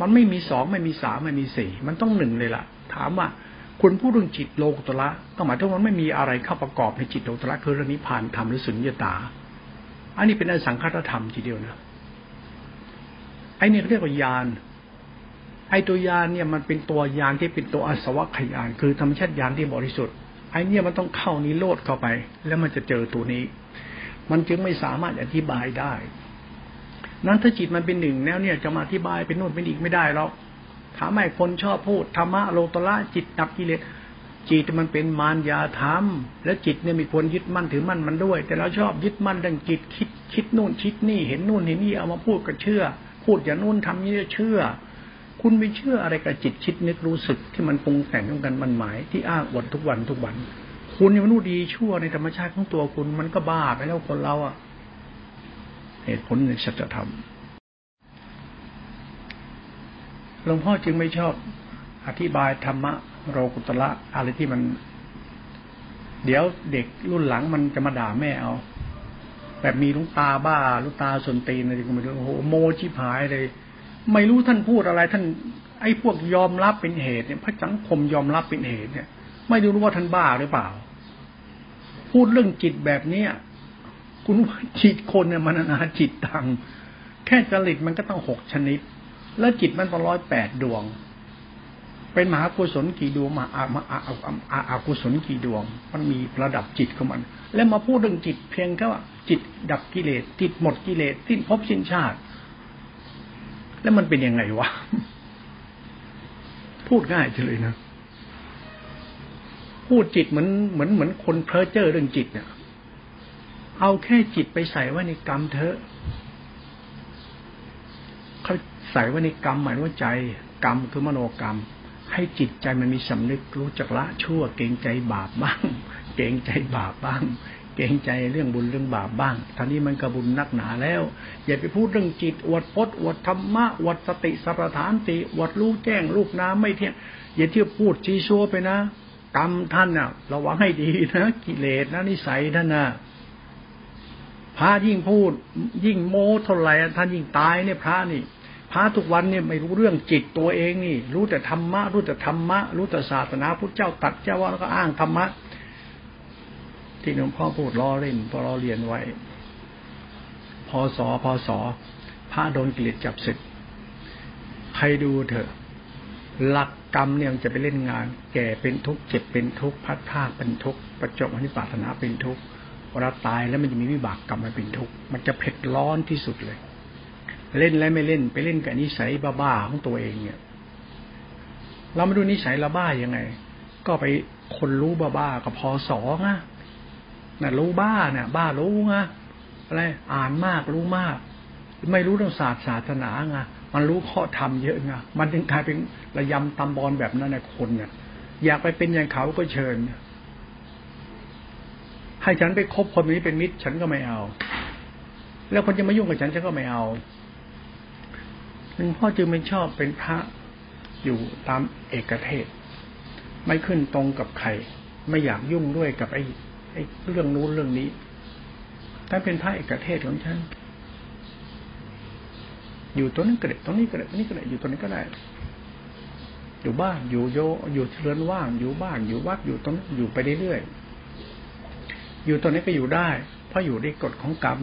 มันไม่มีสองไม่มีสามไม่มีสี่มันต้องหนึ่งเลยล่ะ ถามว่าคุณพูดเรื่องจิตโลกุตละก็หมายถึงมันไม่มีอะไรเข้าประกอบในจิตโลกุตละคือเรื่องนิพพานธรรมหรือสุญญตา อันนี้เป็นอสังขตธรรมทีเดียวนะไอ้นี่เรียกว่ายานไอ้ตัวยานเนี่ยมันเป็นตัวยานที่เป็นตัวอสวะขยาน คือธรรมชาติยานที่บริสุทธิ์ไอ้เนี่ยมันต้องเข้านิโรธเข้าไป แล้วมันจะเจอตัวนี้ มันจึงไม่สามารถอธิบายได้ นั้นถ้าจิตมันเป็นหนึ่งแล้วเนี่ยจะมาอธิบายเป็นโน่นเป็นอีกไม่ได้แล้วถามให้คนชอบพูดธรรมะโลตละจิตดับกิเลสจิตมันเป็นมารยาธรรม และจิตเนี่ยมีคนยึดมั่นถือมั่นมันด้วย แต่เราชอบยึดมั่นเรื่องจิตคิดคิดนู่นคิดนี่เห็นนู่นเห็นนี่เอามาพูดก็เชื่อ พูดอย่างนู่นทำนี่เชื่อ คุณไม่เชื่ออะไรกับจิตคิดนึกรู้สึกที่มันปรุงแต่งกันมันหมายที่อ้างวันทุกวันทุกวัน คุณยังรู้ดีชั่วในธรรมชาติของตัวคุณมันก็บ้าไปแล้วคนเราอะ เหตุผลในสัจธรรมหลวงพ่อจึงไม่ชอบอธิบายธรรมะโรกุตละอะไรที่มัน เดี๋ยวเด็กรุ่นหลังมันจะมาด่าแม่เอา แบบมีลุงตาบ้าลุงตาสนตีนอะไรก็ไม่รู้โอ้โหโมชิพายเลย ไม่รู้ท่านพูดอะไร ท่าน ไอ้พวกยอมรับเป็นเหตุเนี่ยพระสังคมยอมรับเป็นเหตุเนี่ย ไม่รู้ว่าท่านบ้าหรือเปล่า พูดเรื่องจิตแบบเนี้ย คุณว่าจิตคนเนี่ยมันนาจิตตัง แค่จริตมันก็ต้องหกชนิด แล้วจิตมันต้องร้อยแปดดวง เป็นมหากุศลกี่ดวงมาอามาอาอาอากุศลกี่ดวง มันมีระดับจิตของมัน แล้วมาพูดเรื่องจิตเพียงแค่ว่า จิตดับกิเลสจิตหมดกิเลสสิ้นภพสิ้นชาติ แล้วมันเป็นยังไงวะพูดง่ายเลยนะพูดจิตเหมือนเหมือนเหมือนคนเพ้อเจ้อเรื่องจิตเนี่ย เอาแค่จิตไปใส่ไว้ในกรรมเถอะเขาใส่ไว้ในกรรมหมายว่าใจ กรรมคือมโนกรรม ให้จิตใจมันมีสำนึกรู้จักละชั่ว เกรงใจบาปบ้าง เกรงใจบาปบ้าง เกรงใจเรื่องบุญเรื่องบาปบ้างท่านี้มันกระบุญนักหนาแล้ว อย่าไปพูดเรื่องจิตอวดพจน์อวดธรรมะอวดสติสัพฐานติอวดรู้แจ้งลูกน้ำไม่เที่ยงอย่าเที่ยวพูดชี้ชั่วไปนะกรรมท่านน่ะระวังให้ดีนะกิเลสนะนิสัยท่านน่ะ พระยิ่งพูด ยิ่งโม้เท่าไหร่ท่านยิ่งตายเนี่ยพระนี่พระทุกวันเนี่ยไม่รู้เรื่องจิตตัวเองนี่ รู้แต่ธรรมะ รู้แต่ธรรมะ รู้แต่ศาสนาพุทธเจ้าตัดเจ้าว่าแล้วก็อ้างธรรมะ ที่หลวงพ่อพูดล้อเล่นพอเราเรียนไว้พอสอพอสอพระโดนกิเลสจับศึกใครดูเถอะ หลักกรรมเนี่ยมันจะไปเล่นงาน แก่เป็นทุกข์เจ็บเป็นทุกข์พัดผ้าเป็นทุกข์ประจบอนิปาถนาเป็นทุกข์ เวลาตายแล้วมันจะมีวิบากกรรมมาเป็นทุกข์มันจะเผ็ดร้อนที่สุดเลย เล่นแล้วไม่เล่นไปเล่นกับนิสัยบ้าๆของตัวเองเนี่ย เราไม่รู้นิสัยเราบ้ายังไง ก็ไปคนรู้บ้าๆกับพอสองอะน่ะรู้บ้าเนี่ยบ้ารู้งอะไรอ่านมากรู้มาก ไม่รู้เรื่องศาสตร์ศาสนาไงมันรู้ข้อธรรมเยอะไงมันถึงกลายเป็นระยำตำบอลแบบนั้นในคนเนี่ยอยากไปเป็นอย่างเขาก็เชิญ ให้ฉันไปคบคนนี้เป็นมิตร ฉันก็ไม่เอา แล้วคนจะมายุ่งกับฉันฉันก็ไม่เอาหลวงพ่อจึงไม่ชอบเป็นพระอยู่ตามเอกเทศ ไม่ขึ้นตรงกับใคร ไม่อยากยุ่งด้วยกับไอ้ไอ้เรื่องนู้นเรื่องนี้ถ้าเป็นพระเอกเทศของฉัน อยู่ตรงนี้ก็ได้ตรงนี้ก็ได้ตรงนี้ก็ได้อยู่ตรงนี้ก็ได้ อยู่บ้านอยู่โย อยู่เรือนว่าง อยู่บ้าน อยู่วัด อยู่ตรงอยู่ไปเรื่อยๆ อยู่ตรงนี้ก็อยู่ได้ เพราะอยู่ในกฎของกรรม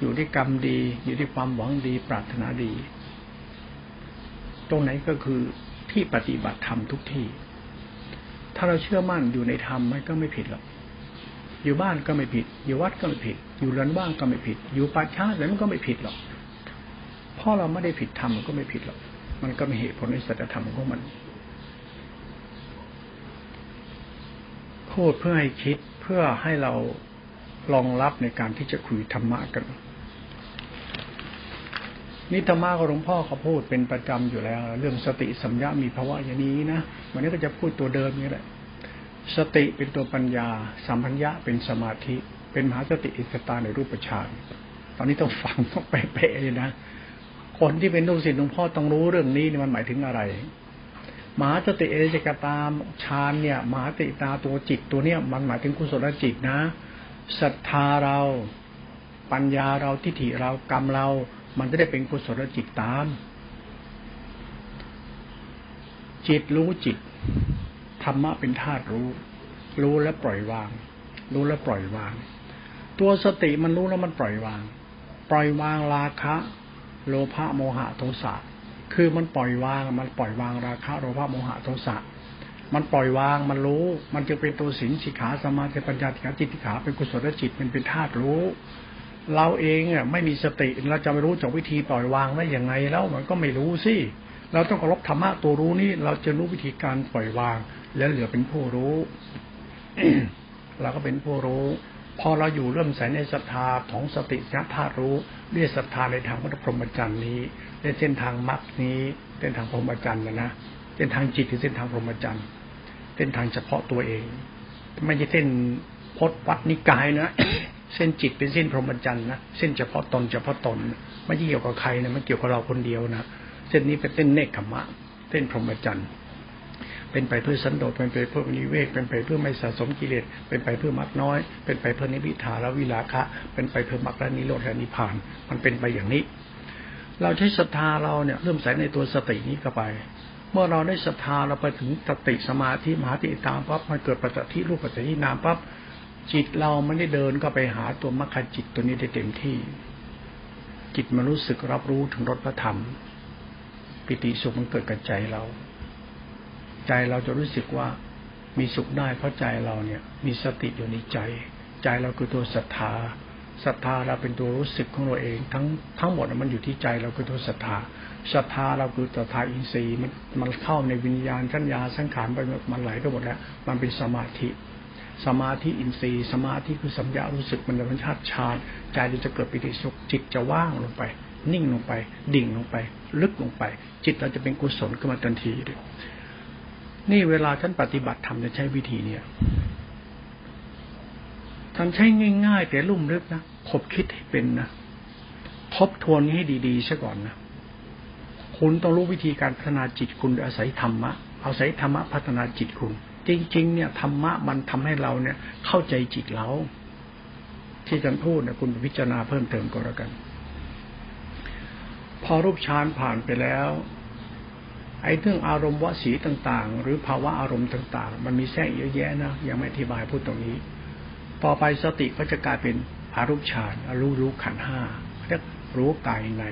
อยู่ในกรรมดี อยู่ในความหวังดี ปรารถนาดี ตรงไหนก็คือที่ปฏิบัติธรรมทุกที่ ถ้าเราเชื่อมั่นอยู่ในธรรมมันก็ไม่ผิดหรอก อยู่บ้านก็ไม่ผิด อยู่วัดก็ไม่ผิด อยู่เรือนว่างก็ไม่ผิด อยู่ป่าช้าอะไรมันก็ไม่ผิดหรอกเพราะเราไม่ได้ผิดธรรมมันก็ไม่ผิดหรอก มันก็มีเหตุผลในสัจธรรมของมันพูดเพื่อให้คิด เพื่อให้เราลองรับในการที่จะคุยธรรมะกันนี่ธรรมะของหลวงพ่อเขาพูดเป็นประจำอยู่แล้ว เรื่องสติสัมยามีภาวะอย่างนี้นะวันนี้ก็จะพูดตัวเดิมนี่แหละสติเป็นตัวปัญญา สัมพัญญะเป็นสมาธิ เป็นมหาสติอิสตาในรูปฌานตอนนี้ต้องฟังต้องเป๊ะๆเลยนะคนที่เป็นลูกศิษย์หลวงพ่อต้องรู้เรื่องนี้มันหมายถึงอะไร มหาสติเอเจกตามฌานเนี่ยมหาติตาตัวจิตตัวเนี้ยมันหมายถึงกุศลจิตนะศรัทธาเราปัญญาเราทิฏฐิเรากรรมเรา มันจะได้เป็นกุศลจิตตาม จิตรู้จิตธรรมะเป็นธาตุรู้ รู้แล้วปล่อยวาง รู้แล้วปล่อยวาง ตัวสติมันรู้แล้วมันปล่อยวาง ปล่อยวางราคะ โลภะโมหะโทสะ คือมันปล่อยวาง มันปล่อยวางราคะโลภะโมหะโทสะ มันปล่อยวาง มันรู้ มันจะเป็นตัวสินสิขาสมาธิปัญญาติขาจิตติขาเป็นกุศลจิตมันเป็นธาตุรู้ เราเองอะไม่มีสติเราจะไม่รู้จากวิธีปล่อยวางได้ยังไงแล้วมันก็ไม่รู้สิเราต้องเคารพธรรมะตัวรู้นี่เราจะรู้วิธีการปล่อยวาง แล้วเหลือเป็นผู้รู้เราก็เป็นผู้รู้ พอเราอยู่เริ่มใส่ในศรัทธาของสติสัธารู้เรียกศรัทธาในทางพุทธพรหมจรรย์นี้ในเส้นทางมรรคนี้เส้นทางพรหมจรรย์นะนะเส้นทางจิตคือเส้นทางพรหมจรรย์เส้นทางเฉพาะตัวเอง ไม่ใช่เส้นพจนวัดนิกายนะเส้นจิตเป็นเส้นพรหมจรรย์นะเส้นเฉพาะตนเฉพาะตน ไม่เกี่ยวกับใครนะไม่เกี่ยวกับเราคนเดียวนะเส้นนี้เป็นเส้นเนคขมะเส้นพรหมจรรย์ เป็นไปเพื่อสันโดษเป็นไปเพื่อนิเวศเป็นไปเพื่อไม่สะสมกิเลสเป็นไปเพื่อมรรคน้อย เป็นไปเพื่อนิพิทาและวิลาคะ เป็นไปเพื่อมรรคและนิโรธและนิพพาน มันเป็นไปอย่างนี้ เราใช้ศรัทธาเราเนี่ยเริ่มใส่ในตัวสตินี้เข้าไป เมื่อเราได้ศรัทธาเราไปถึงสติสมาธิมหาติตามปั๊บมันเกิดปัจจัยรูปปัจจัยนามปั๊บจิตเราไม่ได้เดินก็ไปหาตัวมรรคจิตตัวนี้ได้เต็มที่ จิตมันรู้สึกรับรู้ถึงรสพระธรรม ปิติสุขมันเกิดกับใจเรา ใจเราจะรู้สึกว่ามีสุขได้เพราะใจเราเนี่ย มีสติอยู่ในใจ ใจเราคือตัวศรัทธาศรัทธาเราเป็นตัวรู้สึกของเราเอง ทั้งทั้งหมดมันอยู่ที่ใจเราคือตัวศรัทธาศรัทธาเราคือศรัทธาอินทรีย์มันมันเข้าในวิญญาณสัญญาสังขารไปมันไหลไปหมดแล้ว มันเป็นสมาธิ สมาธิอินทรีย์ สมาธิคือสัญญารู้สึกมันเป็นชาติชาติใจจะเกิดปิติสุขจิตจะว่างลงไป นิ่งลงไป ดิ่งลงไป ลึกลงไป จิตเราจะเป็นกุศลขึ้นมาทันทีเลย นี่เวลาท่านปฏิบัติทำจะใช้วิธีเนี่ยท่านใช้ง่ายๆแต่ลุ่มลึกนะคบคิดให้เป็นนะทบทวนให้ดีๆซะก่อนนะคุณต้องรู้วิธีการพัฒนาจิตคุณอาศัยธรรมะอาศัยธรรมะพัฒนาจิตคุณ จริง ๆ เนี่ยธรรมะมันทำให้เราเนี่ย เข้าใจจิตเราที่ท่านพูดเนี่ยคุณพิจารณาเพิ่มเติมก็แล้วกัน พอรูปฌานผ่านไปแล้ว ไอ้เรื่องอารมณ์วสีต่างๆ หรือภาวะอารมณ์ต่าง ๆ มันมีแทรกเยอะแยะนะยังไม่อธิบายพูดตรงนี้ ต่อไปสติก็จะกลายเป็นอารูปฌานรู้รู้ขันห้าเรียกรู้กายใน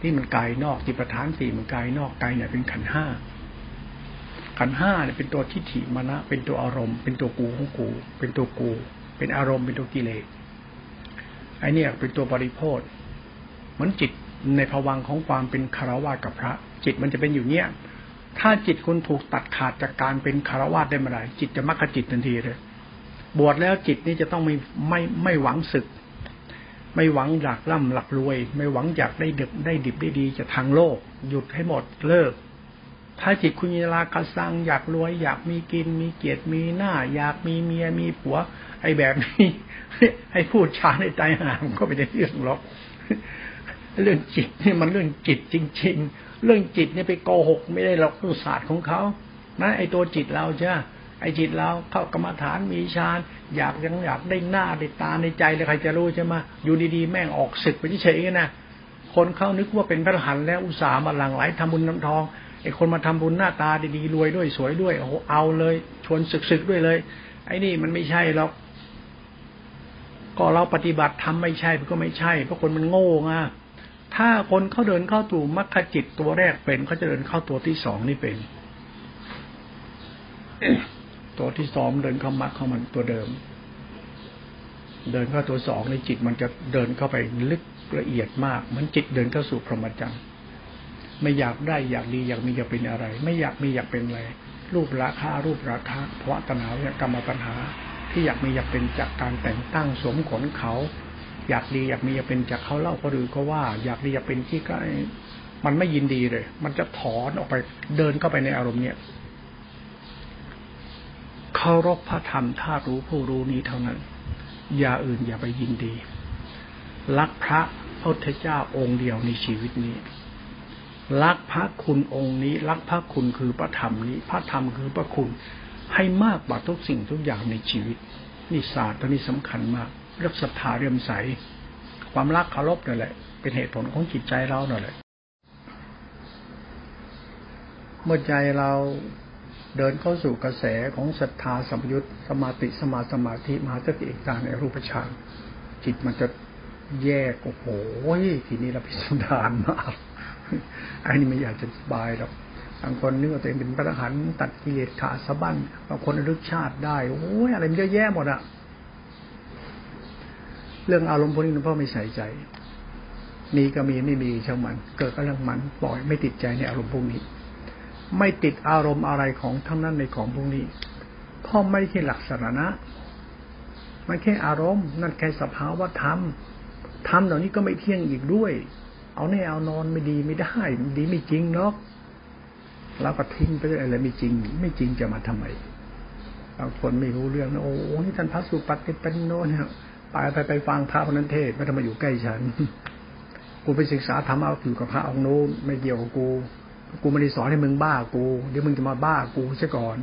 ที่มันกายนอกจิตประธานสี่มันกายนอกกายเนี่ยเป็นขันห้าขันห้าเนี่ยเป็นตัวทิฏฐิมณะเป็นตัวอารมณ์ เป็นตัวกูของกู เป็นตัวกู เป็นอารมณ์เป็นตัวกิเลสไอเนี่ยเป็นตัวบริโภคเหมือนจิตในภวังของความเป็นคารวะกับพระ จิตมันจะเป็นอยู่เนี้ยถ้าจิตคุณถูกตัดขาดจากการเป็นคารวะได้เมื่อไหร่จิตจะมักกะจิตทันทีเลย บวชแล้วจิตนี่จะต้องไม่ไม่ไม่หวังศึก ไม่หวังอยากร่ำหลักรวย ไม่หวังอยากได้ดิบได้ดิบได้ดีจะทางโลก หยุดให้หมดเลิก ถ้าจิตคุณยราคาสังอยากรวย อยากมีกิน มีเกียรติมีหน้า อยากมีเมียมีผัว ไอ้แบบนี้ให้พูดชาในใจห่างก็ไม่ได้เรื่องหรอก เรื่องจิตนี่มันเรื่องจิตจริง ๆ เรื่องจิตเนี่ยไปโกหกไม่ได้หรอกศาสตร์ของเขานะไอตัวจิตเราใช่ไหมไอจิตเราเข้ากรรมฐานมีฌานอยากยังอยากได้หน้าได้ตาในใจเลยใครจะรู้ใช่ไหมอยู่ดีๆ แม่งออกศึกไปเฉยๆนะคนเขานึกว่าเป็นพระหันแล้วอุตส่าห์มาหลั่งไหลทำบุญน้ำทองไอคนมาทำบุญหน้าตาดีๆรวยด้วยสวยด้วยโอ้โหเอาเลยชวนศึกๆด้วยเลย ไอ้นี่มันไม่ใช่หรอกก็เราปฏิบัติทำไม่ใช่ก็ไม่ใช่เพราะคนมันโง่ไง ถ้าคนเขาเดินเข้าตู่มรรคจิตตัวแรกเป็นเขาจะเดินเข้าตัวที่สองนี่เป็น ตัวที่สองเดินเข้ามรรคเข้ามันตัวเดิม เดินเข้าตัวสองในจิตมันจะเดินเข้าไปลึกละเอียดมากมันจิตเดินเข้าสู่พรหมจรรย์ไม่อยากได้อยากดีอยากมีอยากเป็นอะไร ไม่อยากมีอยากเป็นอะไรรูปราคารูปราคาเพราะตัณหาเนี่ยกรรมปัญหาที่อยากมีอยากเป็นจากการแต่งตั้งสวมขนเขา อยากดีอยากมีอยากเป็นจากเขาเล่าคนอื่นก็ว่า อยากดีอยากเป็นที่ใก็มันไม่ยินดีเลย มันจะถอนออกไปเดินเข้าไปในอารมณ์เนี้ยเคารพพระธรรมถ้ารู้ผู้รู้นี้เท่านั้น อย่าอื่นอย่าไปยินดี รักพระพุทธเจ้าองค์เดียวในชีวิตนี้ รักพระคุณองค์นี้ รักพระคุณคือพระธรรมนี้ พระธรรมคือพระคุณให้มากกว่าทุกสิ่งทุกอย่างในชีวิต นี่ศาสตร์ตัวนี้สำคัญมาก เรื่องศรัทธาเรื่มใส ความรักเคารพนั่นแหละ เป็นเหตุผลของจิตใจเรานั่นแหละ เมื่อใจเราเดินเข้าสู่กระแสของศรัทธาสัมยุตสมาติสมาสมาธิมหาสติอีกตาในรูปฌานจิตมันจะแยกโอ้โหทีนี้เราพิสดารมากอันนี้ไม่อยากจะบายหรอกบางคนนึกว่าตัวเองเป็นพระอรหันต์ตัดกิเลสขาดสะบั้นบางคนรึกชาติได้โอ้ยอะไรมันเยอะแยะหมดอะ เรื่องอารมณ์พวกนี้หลวงพ่อไม่ใส่ใจ มีก็มีไม่มีช่างมัน เกิดก็เรื่องมันปล่อยไม่ติดใจในอารมณ์พวกนี้ ไม่ติดอารมณ์อะไรของทั้งนั้นในของพวกนี้พราะไม่ใช่หลักสาระมันแค่อารมณ์ นั่นแค่สภาวะธรรมธรรมเหล่านี้ก็ไม่เที่ยงอีกด้วย เอาแน่เอานอนไม่ดีไม่ได้ดีไม่จริงเนาะแล้วก็ทิ้งไปเลยอะไรไม่จริง ไม่จริงจะมาทำไมบางคนไม่รู้เรื่องนะโอ้นี่ท่านพระสุปฏิปันโนเนี่ย ไปไปไปฟังพระพนันเทศไม่ต้องมาอยู่ใกล้ฉัน กูไปศึกษาธรรมเอาอยู่กับพระองค์โน้นไม่เกี่ยวกับกู กูไม่ได้สอนให้มึงบ้ากู เดี๋ยวมึงจะมาบ้ากูซะก่อน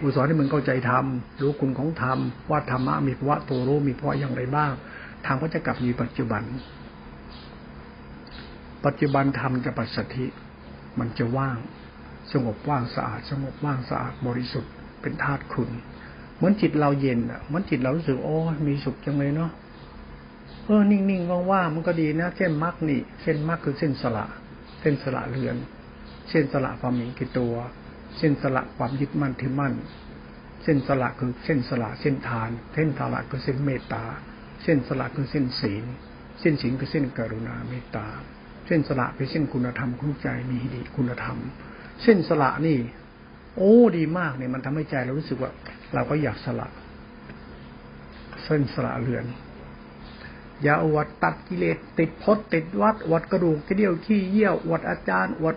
กูสอนให้มึงเข้าใจธรรมรู้คุณของธรรมว่าธรรมะมีภาวะตัวรู้มีภาวะอย่างไรบ้างทางก็จะกลับอยู่ปัจจุบัน ปัจจุบันธรรมจะปัสสธิมันจะว่าง สงบว่างสะอาด สงบว่างสะอาดบริสุทธิ์เป็นธาตุคุณ มือนจิตเราเย็นอะเหมือนจิตเรารู้สึกโอ้มีสุขจังเลยเนาะเออนิ่งๆว่างๆมันก็ดีนะเส้นมรรคนี่เส้นมรรคคือเส้นสละ เส้นสละเรือน เส้นสละความมีกิตัว เส้นสละความยึดมั่นถือมั่น เส้นสละคือเส้นสละเส้นทาน เส้นสละคือเส้นเมตตา เส้นสละคือเส้นศีล เส้นศีลคือเส้นกรุณาเมตตา เส้นสละเป็นเส้นคุณธรรมของใจมีหิริคุณธรรม เส้นสละนี่ โอ้ดีมากเนี่ยมันทำให้ใจเรารู้สึกว่า เราก็อยากสละเส้นสละเรือนอย่าอวดตัดกิเลสติดพดติดวัดวัดกระดูกที่เดียวขี้เยี่ยววัดอาจารย์วัด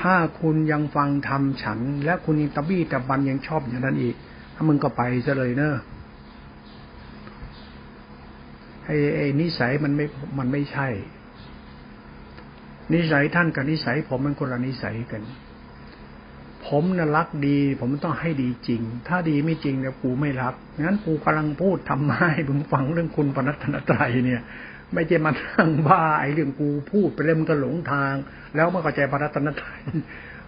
ถ้าคุณยังฟังทำฉัน และคุณยังตะบี้ตะบันยังชอบอย่างนั้นอีก ถ้ามึงก็ไปซะเลยเนอะไอ้ไอ้นิสัยมันไม่มันไม่ใช่ นิสัยท่านกับนิสัยผมมันคนละนิสัยกัน ผมน่ะรักดี ผมต้องให้ดีจริง ถ้าดีไม่จริงเนี่ยกูไม่รับงั้นกูกำลังพูดทำไมมึงฟังเรื่องคุณปนัตนตรัยเนี่ย ไม่ใช่มาทั้งบ้าไอ้เรื่องกูพูดไปเรื่มก็หลงทาง แล้วมาเข้าใจปนัตนตรัย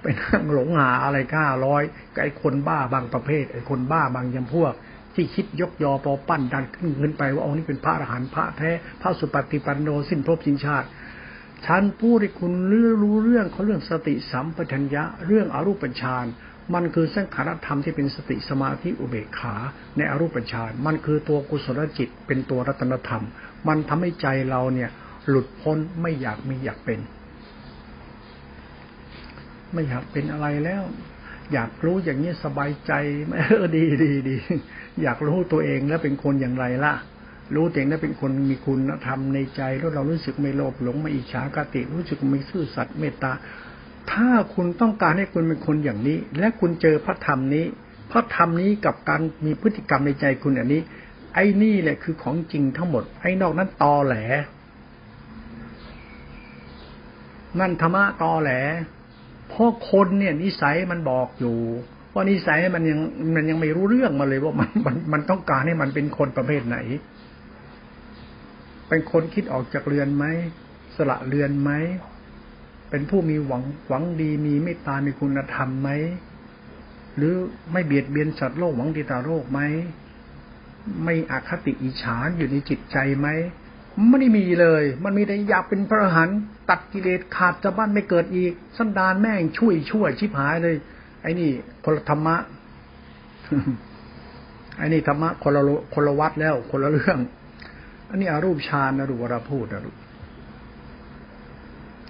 ไปนั่งหลงหาอะไรก้าร้อยกับไอ้คนบ้าบางประเภท ไอ้คนบ้าบางยำพวก ที่คิดยกยอปอปั้นดันขึ้นขึ้นไปว่าองค์นี้เป็นพระอรหันต์พระแท้พระสุปฏิปันโนสิ้นภพสิ้นชาติ ฉันพูดให้คุณรู้เรื่องเขาเรื่องสติสัมปชัญญะ เรื่องอรูปฌานมันคือสังขารธรรมที่เป็นสติสมาธิอุเบกขา ในอรูปฌานมันคือตัวกุศลจิต เป็นตัวรัตนธรรม มันทำให้ใจเราเนี่ย หลุดพ้นไม่อยากมีอยากเป็น ไม่อยากเป็นอะไรแล้ว อยากรู้อย่างนี้สบายใจเออดีดีดีอยากรู้ตัวเองแล้วเป็นคนอย่างไรล่ะ รู้เองนะเป็นคนมีคุณธรรมในใจ แล้วเรารู้สึกไม่โลภหลงไม่อิจฉากติ รู้สึกไม่ซื่อสัตย์เมตตา ถ้าคุณต้องการให้คุณเป็นคนอย่างนี้ และคุณเจอพระธรรมนี้ พระธรรมนี้กับการมีพฤติกรรมในใจคุณอันนี้ ไอ้นี่แหละคือของจริงทั้งหมด ไอ้นอกนั้นตอแหล นั่นธรรมะตอแหลเพราะคนเนี่ยนิสัยมันบอกอยู่ว่านิสัยมันยังมันยังไม่รู้เรื่องมาเลยว่ามันมันมันต้องการให้มันเป็นคนประเภทไหน เป็นคนคิดออกจากเรือนไหมสละเรือนไหมเป็นผู้มีหวังหวังดีมีเมตตามีคุณธรรมไหมหรือไม่เบียดเบียนสัตว์โลกหวังดีตาโลกไหมไม่อคติอิจฉาอยู่ในจิตใจไหมไม่ได้มีเลย มันมีแต่อยากเป็นพระหันตัดกิเลสขาดจะบ้านไม่เกิดอีก สันดานแม่งช่วยช่วยชิบหายเลย ไอ้นี่คนลธรรมะไอ้นี่ธรรมะคนละคนละวัดแล้ว คนละเรื่อง อันนี้อารูปฌานนะรูวรพูดนะรู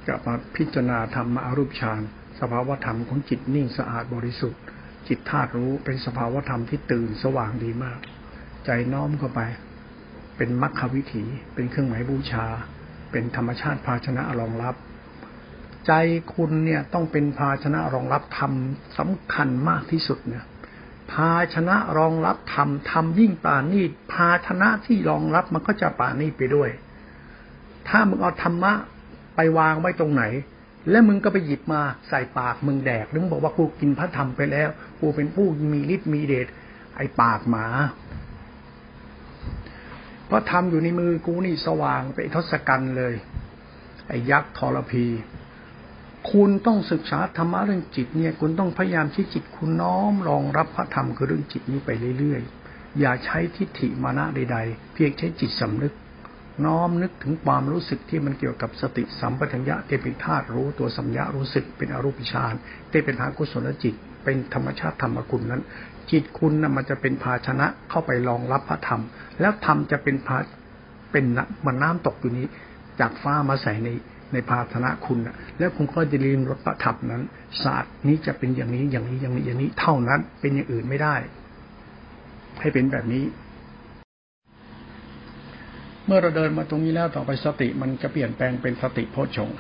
กลับมาพิจารณาธรรมาอารูปฌานสภาวธรรมของจิตนิ่งสะอาดบริสุทธิ์ จิตธาตุรู้เป็นสภาวธรรมที่ตื่นสว่างดีมาก ใจน้อมเข้าไป เป็นมรรควิถี เป็นเครื่องหมายบูชา เป็นธรรมชาติภาชนะรองรับ ใจคุณเนี่ยต้องเป็นภาชนะรองรับธรรมสำคัญมากที่สุดเนี่ย ภาชนะรองรับธรรมธรรมยิ่งป่านี้ภาชนะที่รองรับมันก็จะป่านี้ไปด้วย ถ้ามึงเอาธรรมะไปวางไว้ตรงไหน แล้วมึงก็ไปหยิบมาใส่ปากมึงแดกหรือมึงบอกว่ากูกินพระธรรมไปแล้ว กูเป็นผู้มีฤทธิ์มีเดชไอปากหมาเพราะทำอยู่ในมือกูนี่สว่างไปทศกัณฐ์เลย ไอ้ยักษ์ทรพี คุณต้องศึกษาธรรมะเรื่องจิตเนี่ย คุณต้องพยายามที่จิตคุณน้อมรองรับพระธรรมคือเรื่องจิตนี้ไปเรื่อยๆ อย่าใช้ทิฏฐิมานะใด ๆ เพียงใช้จิตสำนึก น้อมนึกถึงความรู้สึกที่มันเกี่ยวกับสติสัมปชัญญะที่เป็นธาตุรู้ตัวสัมยารู้สึกเป็นอรูปฌานที่เป็นทากุศลจิต เป็นธรรมชาติธรรมคุณนั้น จิตคุณนะมันจะเป็นภาชนะเข้าไปรองรับพระธรรม แล้วธรรมจะเป็นภาเป็นมันน้ำตกอยู่นี้ จากฟ้ามาใส่ใน ในภาชนะคุณแล้วคุณก็จะเรียนรสประทับนั้น ศาสตร์นี้จะเป็นอย่างนี้อย่างนี้อย่างนี้อย่างนี้เท่านั้น เป็นอย่างอื่นไม่ได้ ให้เป็นแบบนี้ เมื่อเราเดินมาตรงนี้แล้วต่อไปสติมันจะเปลี่ยนแปลงเป็นสติโพชฌง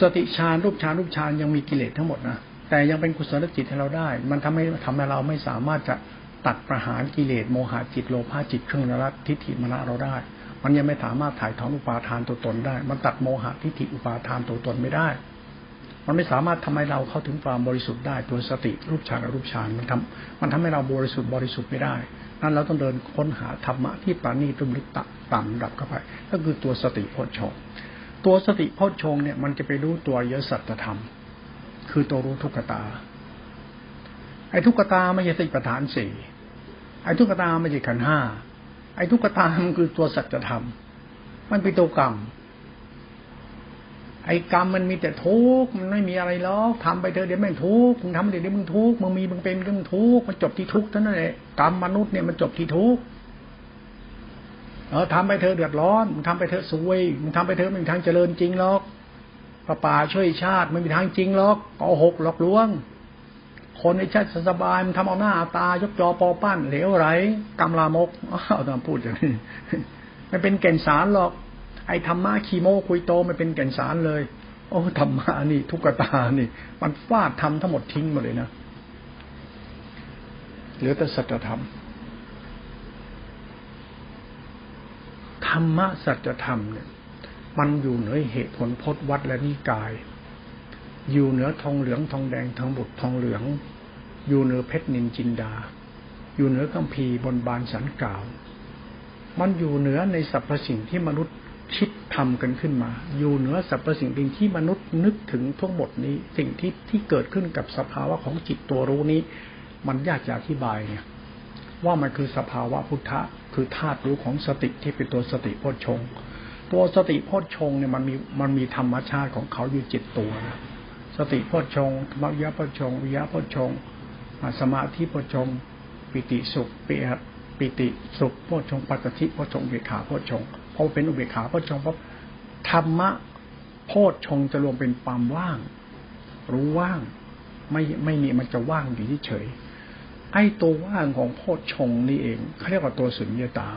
สติฌานรูปฌานรูปฌานยังมีกิเลสทั้งหมดนะแต่ยังเป็นกุศลจิตให้เราได้ มันทำให้ทำให้เราไม่สามารถจะตัดประหารกิเลสโมหะจิตโลภะจิตเครื่องนรัตทิฏฐิมรณะเราได้ มันยังไม่สามารถถ่ายถอนอุปาทานตัวตนได้ มันตัดโมหะทิฏฐิอุปาทานตัวตนไม่ได้ มันไม่สามารถทำให้เราเข้าถึงความบริสุทธิ์ได้ตัวสติรูปฌานรูปฌานมันทำมันทำให้เราบริสุทธิ์บริสุทธิ์ไม่ได้ นั้นเราต้องเดินค้นหาธรรมะที่ปราณีตุมลึกต่ำดับเข้าไป ก็คือตัวสติโพชฌงตัวสติโพชฌงเนี่ยมันจะไปรู้ตัวยสัจธรรม คือตัวรู้ทุกขตาไอ้ทุกขตาไม่ใช่สติปัฏฐานสี่ไอ้ทุกขตาไม่ใช่ขันห้า ไอ้ทุกขตามันคือตัวสัจธรรม มันเป็นตัวกรรม ไอ้กรรมมันมีแต่ทุกข์มันไม่มีอะไรหรอกทำไปเถอะเดี๋ยวแม่งทุกข์มึงทำไปเดี๋ยวมึงทุกข์มึงมีมึงเป็นมึงทุกข์มันจบที่ทุกข์เท่านั้นแหละกรรมมนุษย์เนี่ยมันจบที่ทุกข์เออทำไปเธอเดือดร้อนมึงทำไปเธอสวยมึงทำไปเธอไม่มีทางเจริญจริงหรอกพระป่าช่วยชาติไม่มีทางจริงหรอกโกหกหลอกลวง คนในชาติสบายมันทำเอาหน้าตายกจอปอปั้นเหลวไหลกำลามกเอาตามพูดอย่างนี้ไม่เป็นแก่นสารหรอก ไอ้ธรรมะคีโมคุยโตไม่เป็นแก่นสารเลย โอ้ธรรมะนี่ ทุกตานี่ มันฟาดทำทั้งหมดทิ้งหมดเลยนะเหลือแต่สัจธรรมธรรมะสัจธรรมเนี่ยมันอยู่เหนือเหตุผลพจน์วัดและนิกาย อยู่เหนือทองเหลืองทองแดงทองบุตรทองเหลือง อยู่เหนือเพชรนินจินดา อยู่เหนือกัมพีบนบานสันกล่าว มันอยู่เหนือในสรรพสิ่งที่มนุษย์คิดทำกันขึ้นมา อยู่เหนือสรรพสิ่งสิ่งที่มนุษย์นึกถึงทั้งหมดนี้ สิ่งที่ที่เกิดขึ้นกับสภาวะของจิตตัวรู้นี้ มันยากจะอธิบายเนี่ย ว่ามันคือสภาวะพุทธะ คือธาตุรู้ของสติที่เป็นตัวสติโพชฌงตัวสติโพชฌงเนี่ยมันมีมันมีธรรมชาติของเขาอยู่จิตตัวนะสติโพชฌงธรรมยะโพชฌงวิยะโพชฌง สมาธิโพชฌงปิติสุขเปียปิติสุขโพชฌงปัจจิโพชฌงเบขาโพชฌงพอเป็นอุเบกขาโพชฌงปั๊บธรรมะโพชฌงจะรวมเป็นความว่าง รู้ว่าง ไม่ไม่มีมันจะว่างอยู่ที่เฉยไอ้ตัวว่างของโพชฌงนี่เองเขาเรียกว่าตัวสุญญตา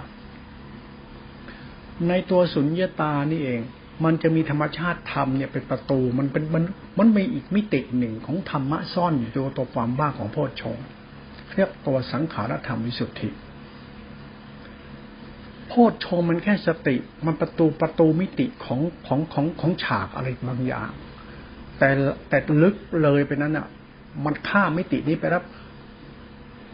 ในตัวสุญญตานี่เอง มันจะมีธรรมชาติธรรมเนี่ยเป็นประตูมันเป็นมันมันมีอีกมิติหนึ่งของธรรมะซ่อนอยู่ตัวตัวความว่างของโพชฌงเรียกตัวสังขารธรรมวิสุทธิโพชฌงมันแค่สติ มันประตูประตูมิติของของของของฉากอะไรบางอย่าง แต่แต่ลึกเลยไปนั้นอะ มันข้ามมิตินี้ไปแล้ว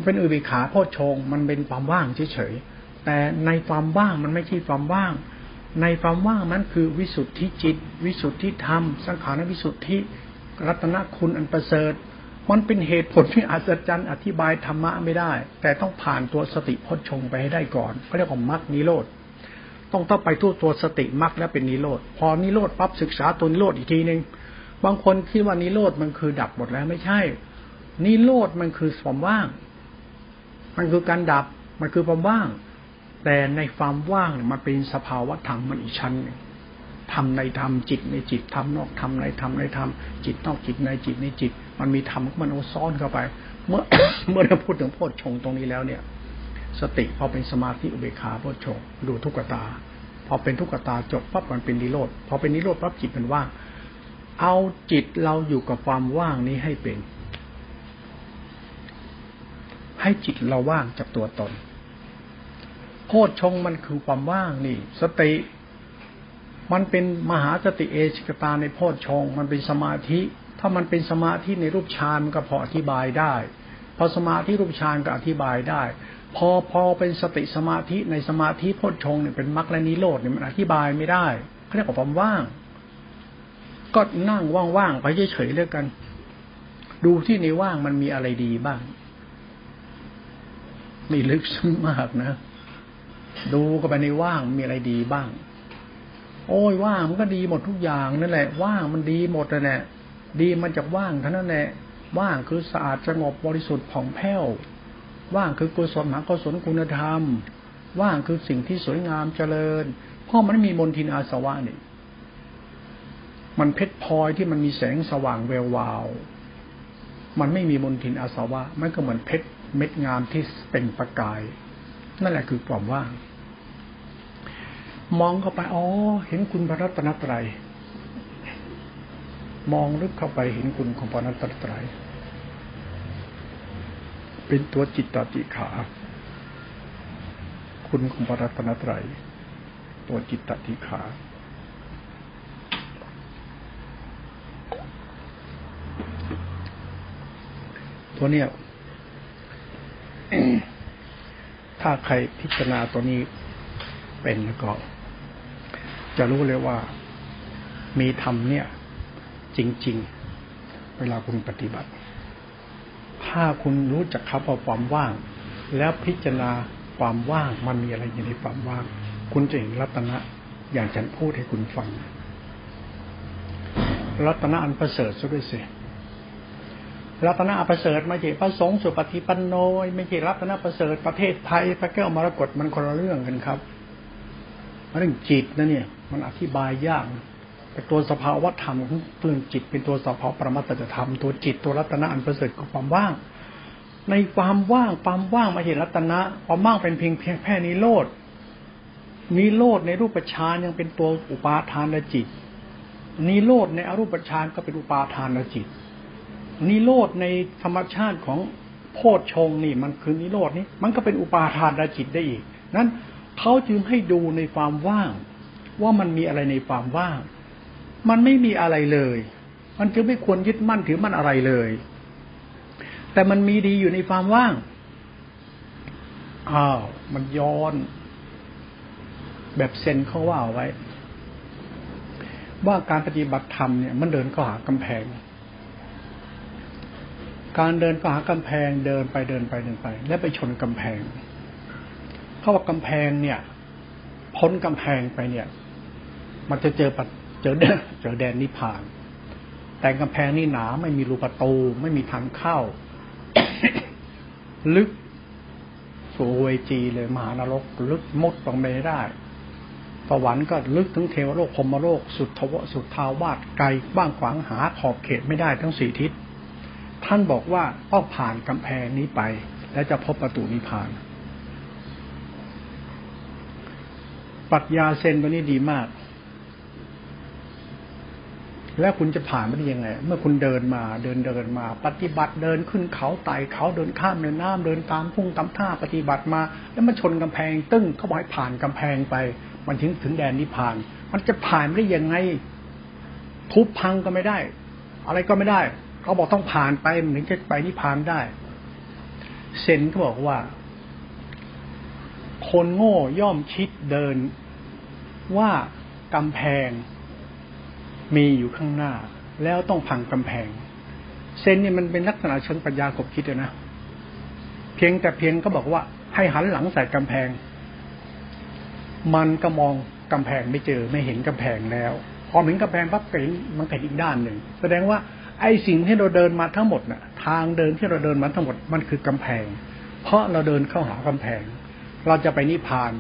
เป็นอุเบกขาโพชงมันเป็นความว่างเฉยๆแต่ในความว่างมันไม่ใช่ความว่าง ในความว่างนั้นคือวิสุทธิจิต วิสุทธิธรรม สังขารวิสุทธิ รัตนคุณอันประเสริฐ มันเป็นเหตุผลที่อัศจรรย์อธิบายธรรมะไม่ได้ แต่ต้องผ่านตัวสติพจชงไปให้ได้ก่อนเขาเรียกว่ามรรคนิโรธต้องต้องไปทั่วตัวสติมรรคแล้วเป็นนิโรธพอนิโรธปั๊บศึกษาตัวนิโรธอีกทีหนึ่งบางคนคิดว่านิโรธมันคือดับหมดแล้วไม่ใช่ นิโรธมันคือความว่าง มันคือการดับมันคือความว่าง แต่ในความว่างมันเป็นสภาวะธรรมมันอีกชั้นหนึ่งทำในธรรมจิตในจิตทำนอกทำในธรรมในธรรมจิตนอกจิตในจิตในจิต มันมีธรรมมันโอาซ้อนเข้าไป เมื่อเมื่อเราพูดถึงโพชฌงตรงนี้แล้วเนี่ย สติพอเป็นสมาธิอุเบกขาโพชฌงดูทุกขตา พอเป็นทุกขตาจบปั๊บมันเป็นนิโรธพอเป็นนิโรธปั๊บจิตมันว่าง เอาจิตเราอยู่กับความว่างนี้ให้เป็น ให้จิตเราว่างจากตัวตน พชงมันคือความว่างนี่ สติ มันเป็นมหาสติเอชิกตาในโพชงมันเป็นสมาธิ ถ้ามันเป็นสมาธิในรูปฌานก็พออธิบายได้ พอสมาธิรูปฌานก็อธิบายได้ พอพอเป็นสติสมาธิในสมาธิโพชงเนี่ยเป็นมรรคและนิโรธเนี่ยมันอธิบายไม่ได้เขาเรียกว่าความว่าง ก็นั่งว่างๆไปเฉยๆเรื่องกัน ดูที่ในว่างมันมีอะไรดีบ้างนี่ลึกซึ้งมากนะ ดูก็ไปในว่างมีอะไรดีบ้าง โอ้ยว่างมันก็ดีหมดทุกอย่างนั่นแหละ ว่างมันดีหมดเลยแหละ ดีมันจากว่างเท่านั้นแหละ ว่างคือสะอาดสงบบริสุทธิ์ผ่องแผ้ว ว่างคือกุศลหากุศลคุณธรรม ว่างคือสิ่งที่สวยงามเจริญ เพราะมันมีมนทินอาสวะนี่มันเพชรพลอยที่มันมีแสงสว่างแวววาว มันไม่มีมนทินอาสวะ มันก็เหมือนเพชรเม็ดงามที่เป็นประกาย นั่นแหละคือความว่าง มองเข้าไปอ๋อเห็นคุณพระรัตนตรัยมองลึกเข้าไปเห็นคุณของพระรัตนตรัยเป็นตัวจิตตติขา คุณของพระรัตนตรัยตัวจิตตติขาตัวเนี้ย ถ้าใครพิจารณาตัวนี้เป็นแล้วก็ จะรู้เลยว่ามีธรรมเนี่ย จริง ๆ เวลาคุณปฏิบัติ ถ้าคุณรู้จักคำว่าความว่าง แล้วพิจารณาความว่างมันมีอะไรอยู่ในความว่าง คุณจะเห็นรัตนะอย่างฉันพูดให้คุณฟัง รัตนะอันประเสริฐซะด้วยสิ รัตนประเสริฐไม่ใช่พระสงฆ์สุปฏิปันโนไม่ใช่รัตนประเสริฐประเทศไทย พระแก้วมรกตมันคนละเรื่องกันครับเรื่องจิตนะเนี่ย มันอธิบายยากแต่ตัวสภาวะธรรมของเรื่องจิตเป็นตัวสภาวะปรมัตถธรรมตัวจิตตัวรัตนะอันประเสริฐคือความว่าง ในความว่างความว่างไม่ใช่รัตนะความว่างเป็นเพียงเพียงแค่นิโรธนิโรธในรูปฌานยังเป็นตัวอุปาทานจิตนิโรธในอรูปฌานก็เป็นอุปาทานจิต นิโรธในธรรมชาติของโพชฌงนี่มันคือนิโรธนี้มันก็เป็นอุปาทานจิตได้อีก นั้นเขาจึงให้ดูในความว่าง ว่ามันมีอะไรในความว่าง มันไม่มีอะไรเลย มันจึงไม่ควรยึดมั่นถือมั่นอะไรเลย แต่มันมีดีอยู่ในความว่างอ้าวมันย้อน แบบเซนเขาว่าไว้ ว่าการปฏิบัติธรรมเนี่ย มันเดินเข้าหากำแพง การเดินก็หากำแพงเดินไปเดินไปเดินไป แล้วไปชนกำแพง เขาบอกกำแพงเนี่ย พ้นกำแพงไปเนี่ย มันจะเจอปัดเจอเจอแดนนิพพาน แต่กำแพงนี่หนาไม่มีรูประตู ไม่มีทางเข้า ลึกสู่เวจีเลยมหานรก ลึกมดลงไปได้สวรรค์ก็ลึกถึงเทวโลกพรมโลก สุดทวสุดทาวาสไกลบ้างขวางหาขอบเขตไม่ได้ทั้งสี่ทิศ ท่านบอกว่าต้องผ่านกำแพงนี้ไป แล้วจะพบประตูนิพพานปรัชญาเซนตัวนี้ดีมาก แล้วคุณจะผ่านไปได้ยังไง เมื่อคุณเดินมาเดินเดินมา ปฏิบัติเดินขึ้นเขาไต่เขาเดินข้ามแม่น้ำเดินตามพุ่งตามท่าปฏิบัติมา แล้วมาชนกำแพง ตึ้งเขาบอกให้ผ่านกำแพงไป มันถึงถึงแดนนิพพาน มันจะผ่านได้ยังไง ทุบพังก็ไม่ได้ อะไรก็ไม่ได้ เขาบอกต้องผ่านไปถึงจะไปนิพพานได้ เซนเขาบอกว่า คนโง่ย่อมคิดเดินว่ากำแพงมีอยู่ข้างหน้า แล้วต้องพังกำแพง เซนเนี่ยมันเป็นลักษณะเชิงปัญญาขบคิดนะเพียงแต่เพียงก็บอกว่า ให้หันหลังใส่กำแพง มันก็มองกำแพงไม่เจอไม่เห็นกำแพงแล้ว พอเห็นกำแพงปั๊บเห็นมันเป็นอีกด้านหนึ่ง แสดงว่า ไอ้สิ่งที่เราเดินมาทั้งหมดน่ะ ทางเดินที่เราเดินมาทั้งหมดมันคือกำแพง เพราะเราเดินเข้าหากำแพง เราจะไปนิพพาน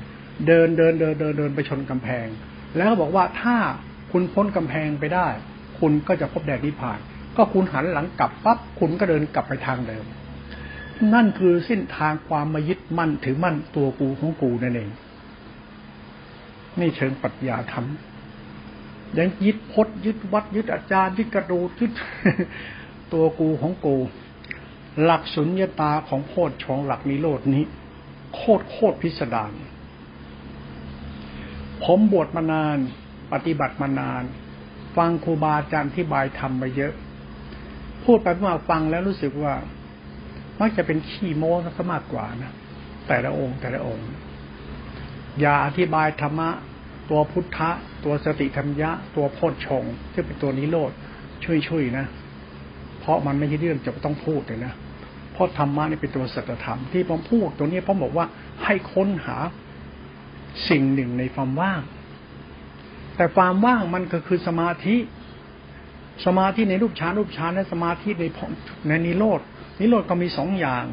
เดินเดินเดินเดินเดินไปชนกำแพง แล้วบอกว่าถ้าคุณพ้นกำแพงไปได้ คุณก็จะพบแดนนิพพาน ก็คุณหันหลังกลับปั๊บคุณก็เดินกลับไปทางเดิม นั่นคือเส้นทางความมายึดมั่นถือมั่นตัวกูของกูนั่นเองนี่เชิงปรัชญาธรรม ยังยึดพดยึดวัดยึดอาจารย์ยึดกระดูยึดตัวกูของกู หลักสุญญตาของโพดชองหลักนิโรดนี้ โคตรโคตรพิสดารผมบวชมานาน ปฏิบัติมานาน ฟังครูบาอาจารย์ที่บายทำมาเยอะ พูดไปมาฟังแล้วรู้สึกว่า มักจะเป็นขี้โม้ซะมากกว่านะแต่ละองค์แต่ละองค์ อย่าอธิบายธรรมะ ตัวพุทธะ ตัวสติธรรมยะ ตัวโพชฌงที่เป็นตัวนิโรธช่วยๆนะ เพราะมันไม่ใช่เรื่องจะต้องพูดเลยนะเพราะธรรมะนี่เป็นตัวสัจธรรมที่ผมพูดตัวนี้ผมบอกว่าให้ค้นหาสิ่งหนึ่งในความว่าง แต่ความว่างมันก็คือสมาธิ สมาธิในรูปฌานรูปฌานและสมาธิในในนิโรดนิโรธก็มีสองอย่าง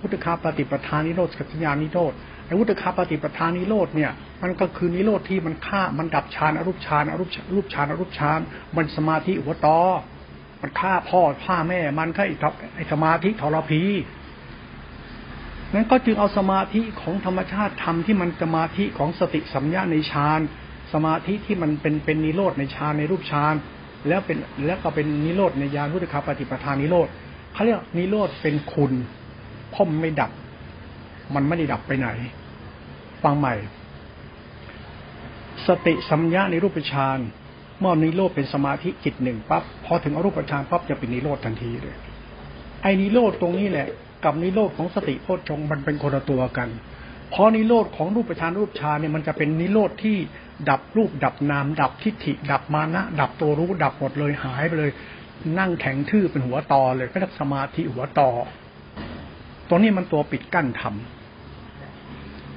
พุทธคาปฏิปทานนิโรธสัจญานิโรธ ไอ้วุตคาปฏิปทานนิโรธเนี่ย มันก็คือนิโรธที่มันฆ่ามันดับฌานอรูปฌานอรูปรูปฌานอรูปฌานมันสมาธิอุปตอมันฆ่าพ่อฆ่าแม่ มันฆ่าไอ้สมาธิทรพีนั้นก็จึงเอาสมาธิของธรรมชาติธรรมที่มันสมาธิของสติสัมยาในฌานสมาธิที่มันเป็นเป็นนิโรธในฌานในรูปฌานแล้วเป็นแล้วก็เป็นนิโรธในญาณพุทธคาปฏิปทานนิโรธเขาเรียกนิโรธเป็นคุณพ่อมไม่ดับ มันไม่ได้ดับไปไหน ฟังใหม่ สติสัมยาในรูปฌานเมื่อนิโรธเป็นสมาธิจิตหนึ่งปั๊บพอถึงอรูปฌานปั๊บจะเป็นนิโรธทันทีเลยไอ้นิโรธตรงนี้แหละ กับนิโรธของสติโพชฌงมันเป็นคนละตัวกันเพราะนิโรธของรูปฌานรูปฌานเนี่ยมันจะเป็นนิโรธที่ดับรูปดับนาม ดับทิฏฐิ ดับมานะ ดับตัวรู้ดับหมดเลยหายไปเลย นั่งแข็งทื่อเป็นหัวตอเลยก็เรียกสมาธิหัวตอตัวนี้มันตัวปิดกั้นธรรม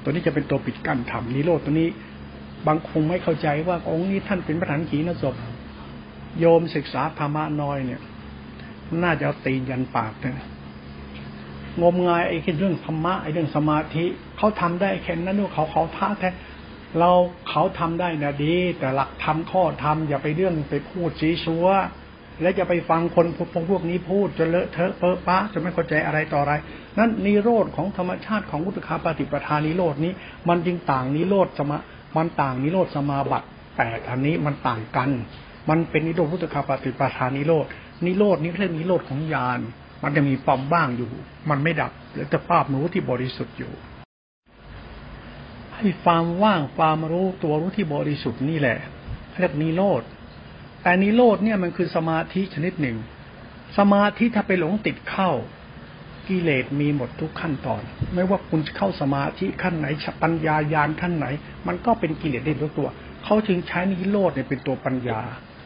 ตัวนี้จะเป็นตัวปิดกั้นธรรมนิโรธตัวนี้ บางคงไม่เข้าใจว่าองค์นี้ท่านเป็นประธานขีณศพโยมศึกษาธรรมะน้อยเนี่ย น่าจะเอาตีนยันปากเนะงมงายไอ้เรื่องธรรมะไอ้เรื่องสมาธิเขาทำได้แค่นั้นนู่นเขาเขาท่าแท้เราเขาทำได้นะดี แต่หลักธรรมข้อธรรมอย่าไปเรื่องไปพูดซีซัว และจะไปฟังคนพวกพวกนี้พูดจนเลอะเทอะเปอะปะจะไม่เข้าใจอะไรต่ออะไร นั้นนิโรธของธรรมชาติของวุตคาปฏิปทานิโรดนี้ มันจึงต่างนิโรธสมามันต่างนิโรธสมาบัติแปดอันนี้มันต่างกัน มันเป็นนิโรธวุตคาปฏิปทานิโรธนิโรธนี้เรียกนิโรธของญาณมันจะมีความบ้างอยู่ มันไม่ดับหรือแต่ภาพรู้ที่บริสุทธิ์อยู่ ให้ความว่างความรู้ตัวรู้ที่บริสุทธิ์นี่แหละเรียกนิโรธ แต่นิโรธเนี่ยมันคือสมาธิชนิดหนึ่ง สมาธิถ้าไปหลงติดเข้ากิเลสมีหมดทุกขั้นตอน ไม่ว่าคุณเข้าสมาธิขั้นไหนปัญญายานขั้นไหน มันก็เป็นกิเลสได้ทุกตัวเขาจึงใช้นิโรธเนี่ยเป็นตัวปัญญา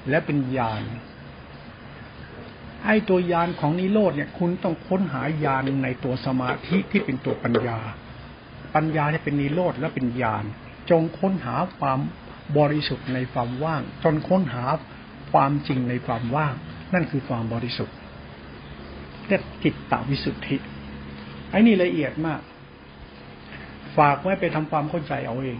และเป็นญาณไอ้ตัวยานของนิโรธเนี่ย คุณต้องค้นหายานในตัวสมาธิที่เป็นตัวปัญญา ปัญญาที่เป็นนิโรธและเป็นญาณจงค้นหาความบริสุทธิ์ในความว่าง จนค้นหา ความจริงในความว่าง นั่นคือความบริสุทธิ์เรียกจิตตวิสุทธิไอ้นี่ละเอียดมาก ฝากไว้ไปทำความเข้าใจเอาเอง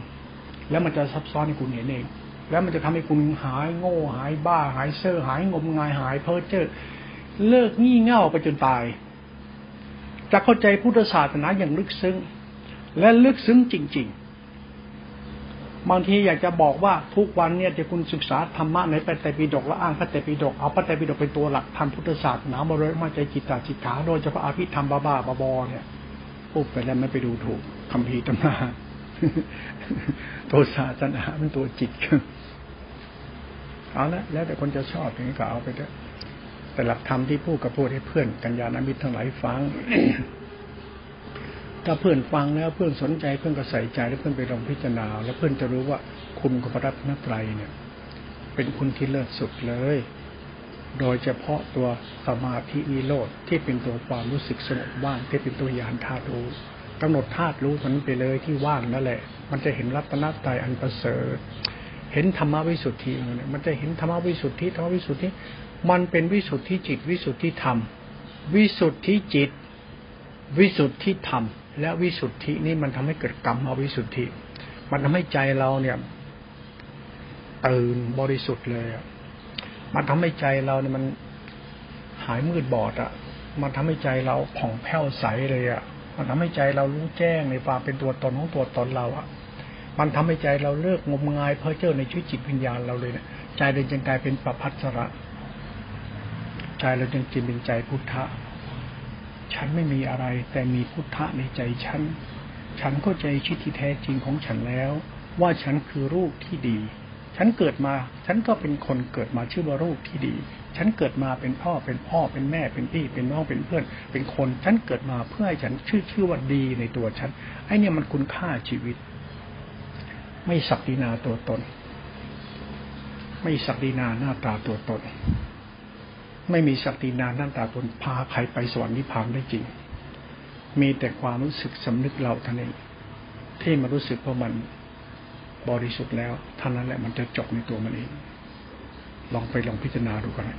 แล้วมันจะซับซ้อนให้คุณเห็นเอง แล้วมันจะทำให้คุณหายโง่หายบ้า หายเซ่อหายงมงายหายเพ้อเจ้อเลิกงี่เง่าไปจนตาย จะเข้าใจพุทธศาสนาอย่างลึกซึ้ง และลึกซึ้งจริง ๆ บางทีอยากจะบอกว่าทุกวันเนี่ยจะคุณศึกษาธรรมะในพระไตรปิฎกและอ้างพระไตรปิฎกเอาพระไตรปิฎกเป็นตัวหลักทำพุทธศาสนามาเลยมาใจจิตตาจิตขาโดยเฉพาะอภิธรรมบ้าบ้าบอเนี่ยปุ๊บไปแล้วไม่ไปดูถูกคำพีตำนาตัวศาสนาเป็นตัวจิตเอาละแล้วแต่คนจะชอบอย่างนี้ก็เอาไปเถอะแต่หลักธรรมที่พูดกับพูดให้เพื่อนกัญญาณมิตรทั้งหลายฟัง ถ้าเพื่อนฟังแล้วเพื่อนสนใจเพื่อนก็ใส่ใจแล้วเพื่อนไปลองพิจารณา แล้วเพื่อนจะรู้ว่าคุณกับพระรัตนตรัยเนี่ย เป็นคุณที่เลิศสุดเลย โดยเฉพาะตัวสมาธินิโรธที่เป็นตัวความรู้สึกสงบว่างที่เป็นตัวยานธาตุรู้กำหนดธาตุรู้มันไปเลยที่ว่างนั่นแหละ มันจะเห็นรัตนตรัยอันประเสริฐเห็นธรรมวิสุทธิมันจะเห็นธรรมวิสุทธิธรรมวิสุทธิ มันเป็นวิสุทธิจิต วิสุทธิธรรม วิสุทธิจิต วิสุทธิธรรม และวิสุทธินี่มันทำให้เกิดกรรมเอาวิสุทธิ มันทำให้ใจเราเนี่ยตื่นบริสุทธิ์เลยอะมันทำให้ใจเราเนี่ยมันหายมืดบอดอะ มันทำให้ใจเราผ่องแผ้วใสเลยอะ มันทำให้ใจเรารู้แจ้งในความเป็นตัวตนของตัวตนเราอะ มันทำให้ใจเราเลิกงมงายเพ้อเจ้อในชีวิตจิตวิญญาณเราเลยเนี่ย ใจเลยจึงกลายเป็นประพัสระ ใจเราจึงจิตเป็นใจพุทธะ ฉันไม่มีอะไร แต่มีพุทธะในใจฉัน ฉันเข้าใจชีวิตที่แท้จริงของฉันแล้ว ว่าฉันคือรูปที่ดี ฉันเกิดมา ฉันก็เป็นคนเกิดมาชื่อว่ารูปที่ดี ฉันเกิดมาเป็นพ่อเป็นพ่อเป็นแม่เป็นพี่เป็นน้องเป็นเพื่อน เป็นคน ฉันเกิดมาเพื่อให้ฉันชื่อชื่อว่าดีในตัวฉัน ไอ้นี่มันคุณค่าชีวิต ไม่สักดินาตัวตน ไม่สักดินาหน้าตาตัวตน ไม่มีสักตินานน้าตาตนพาใครไปสวรรค์นิพพานได้จริง มีแต่ความรู้สึกสำนึกเราท่านเองที่มารู้สึกว่ามันบริสุทธิ์แล้วท่านั้นแหละมันจะจบในตัวมันเอง ลองไปลองพิจารณาดูกันนะ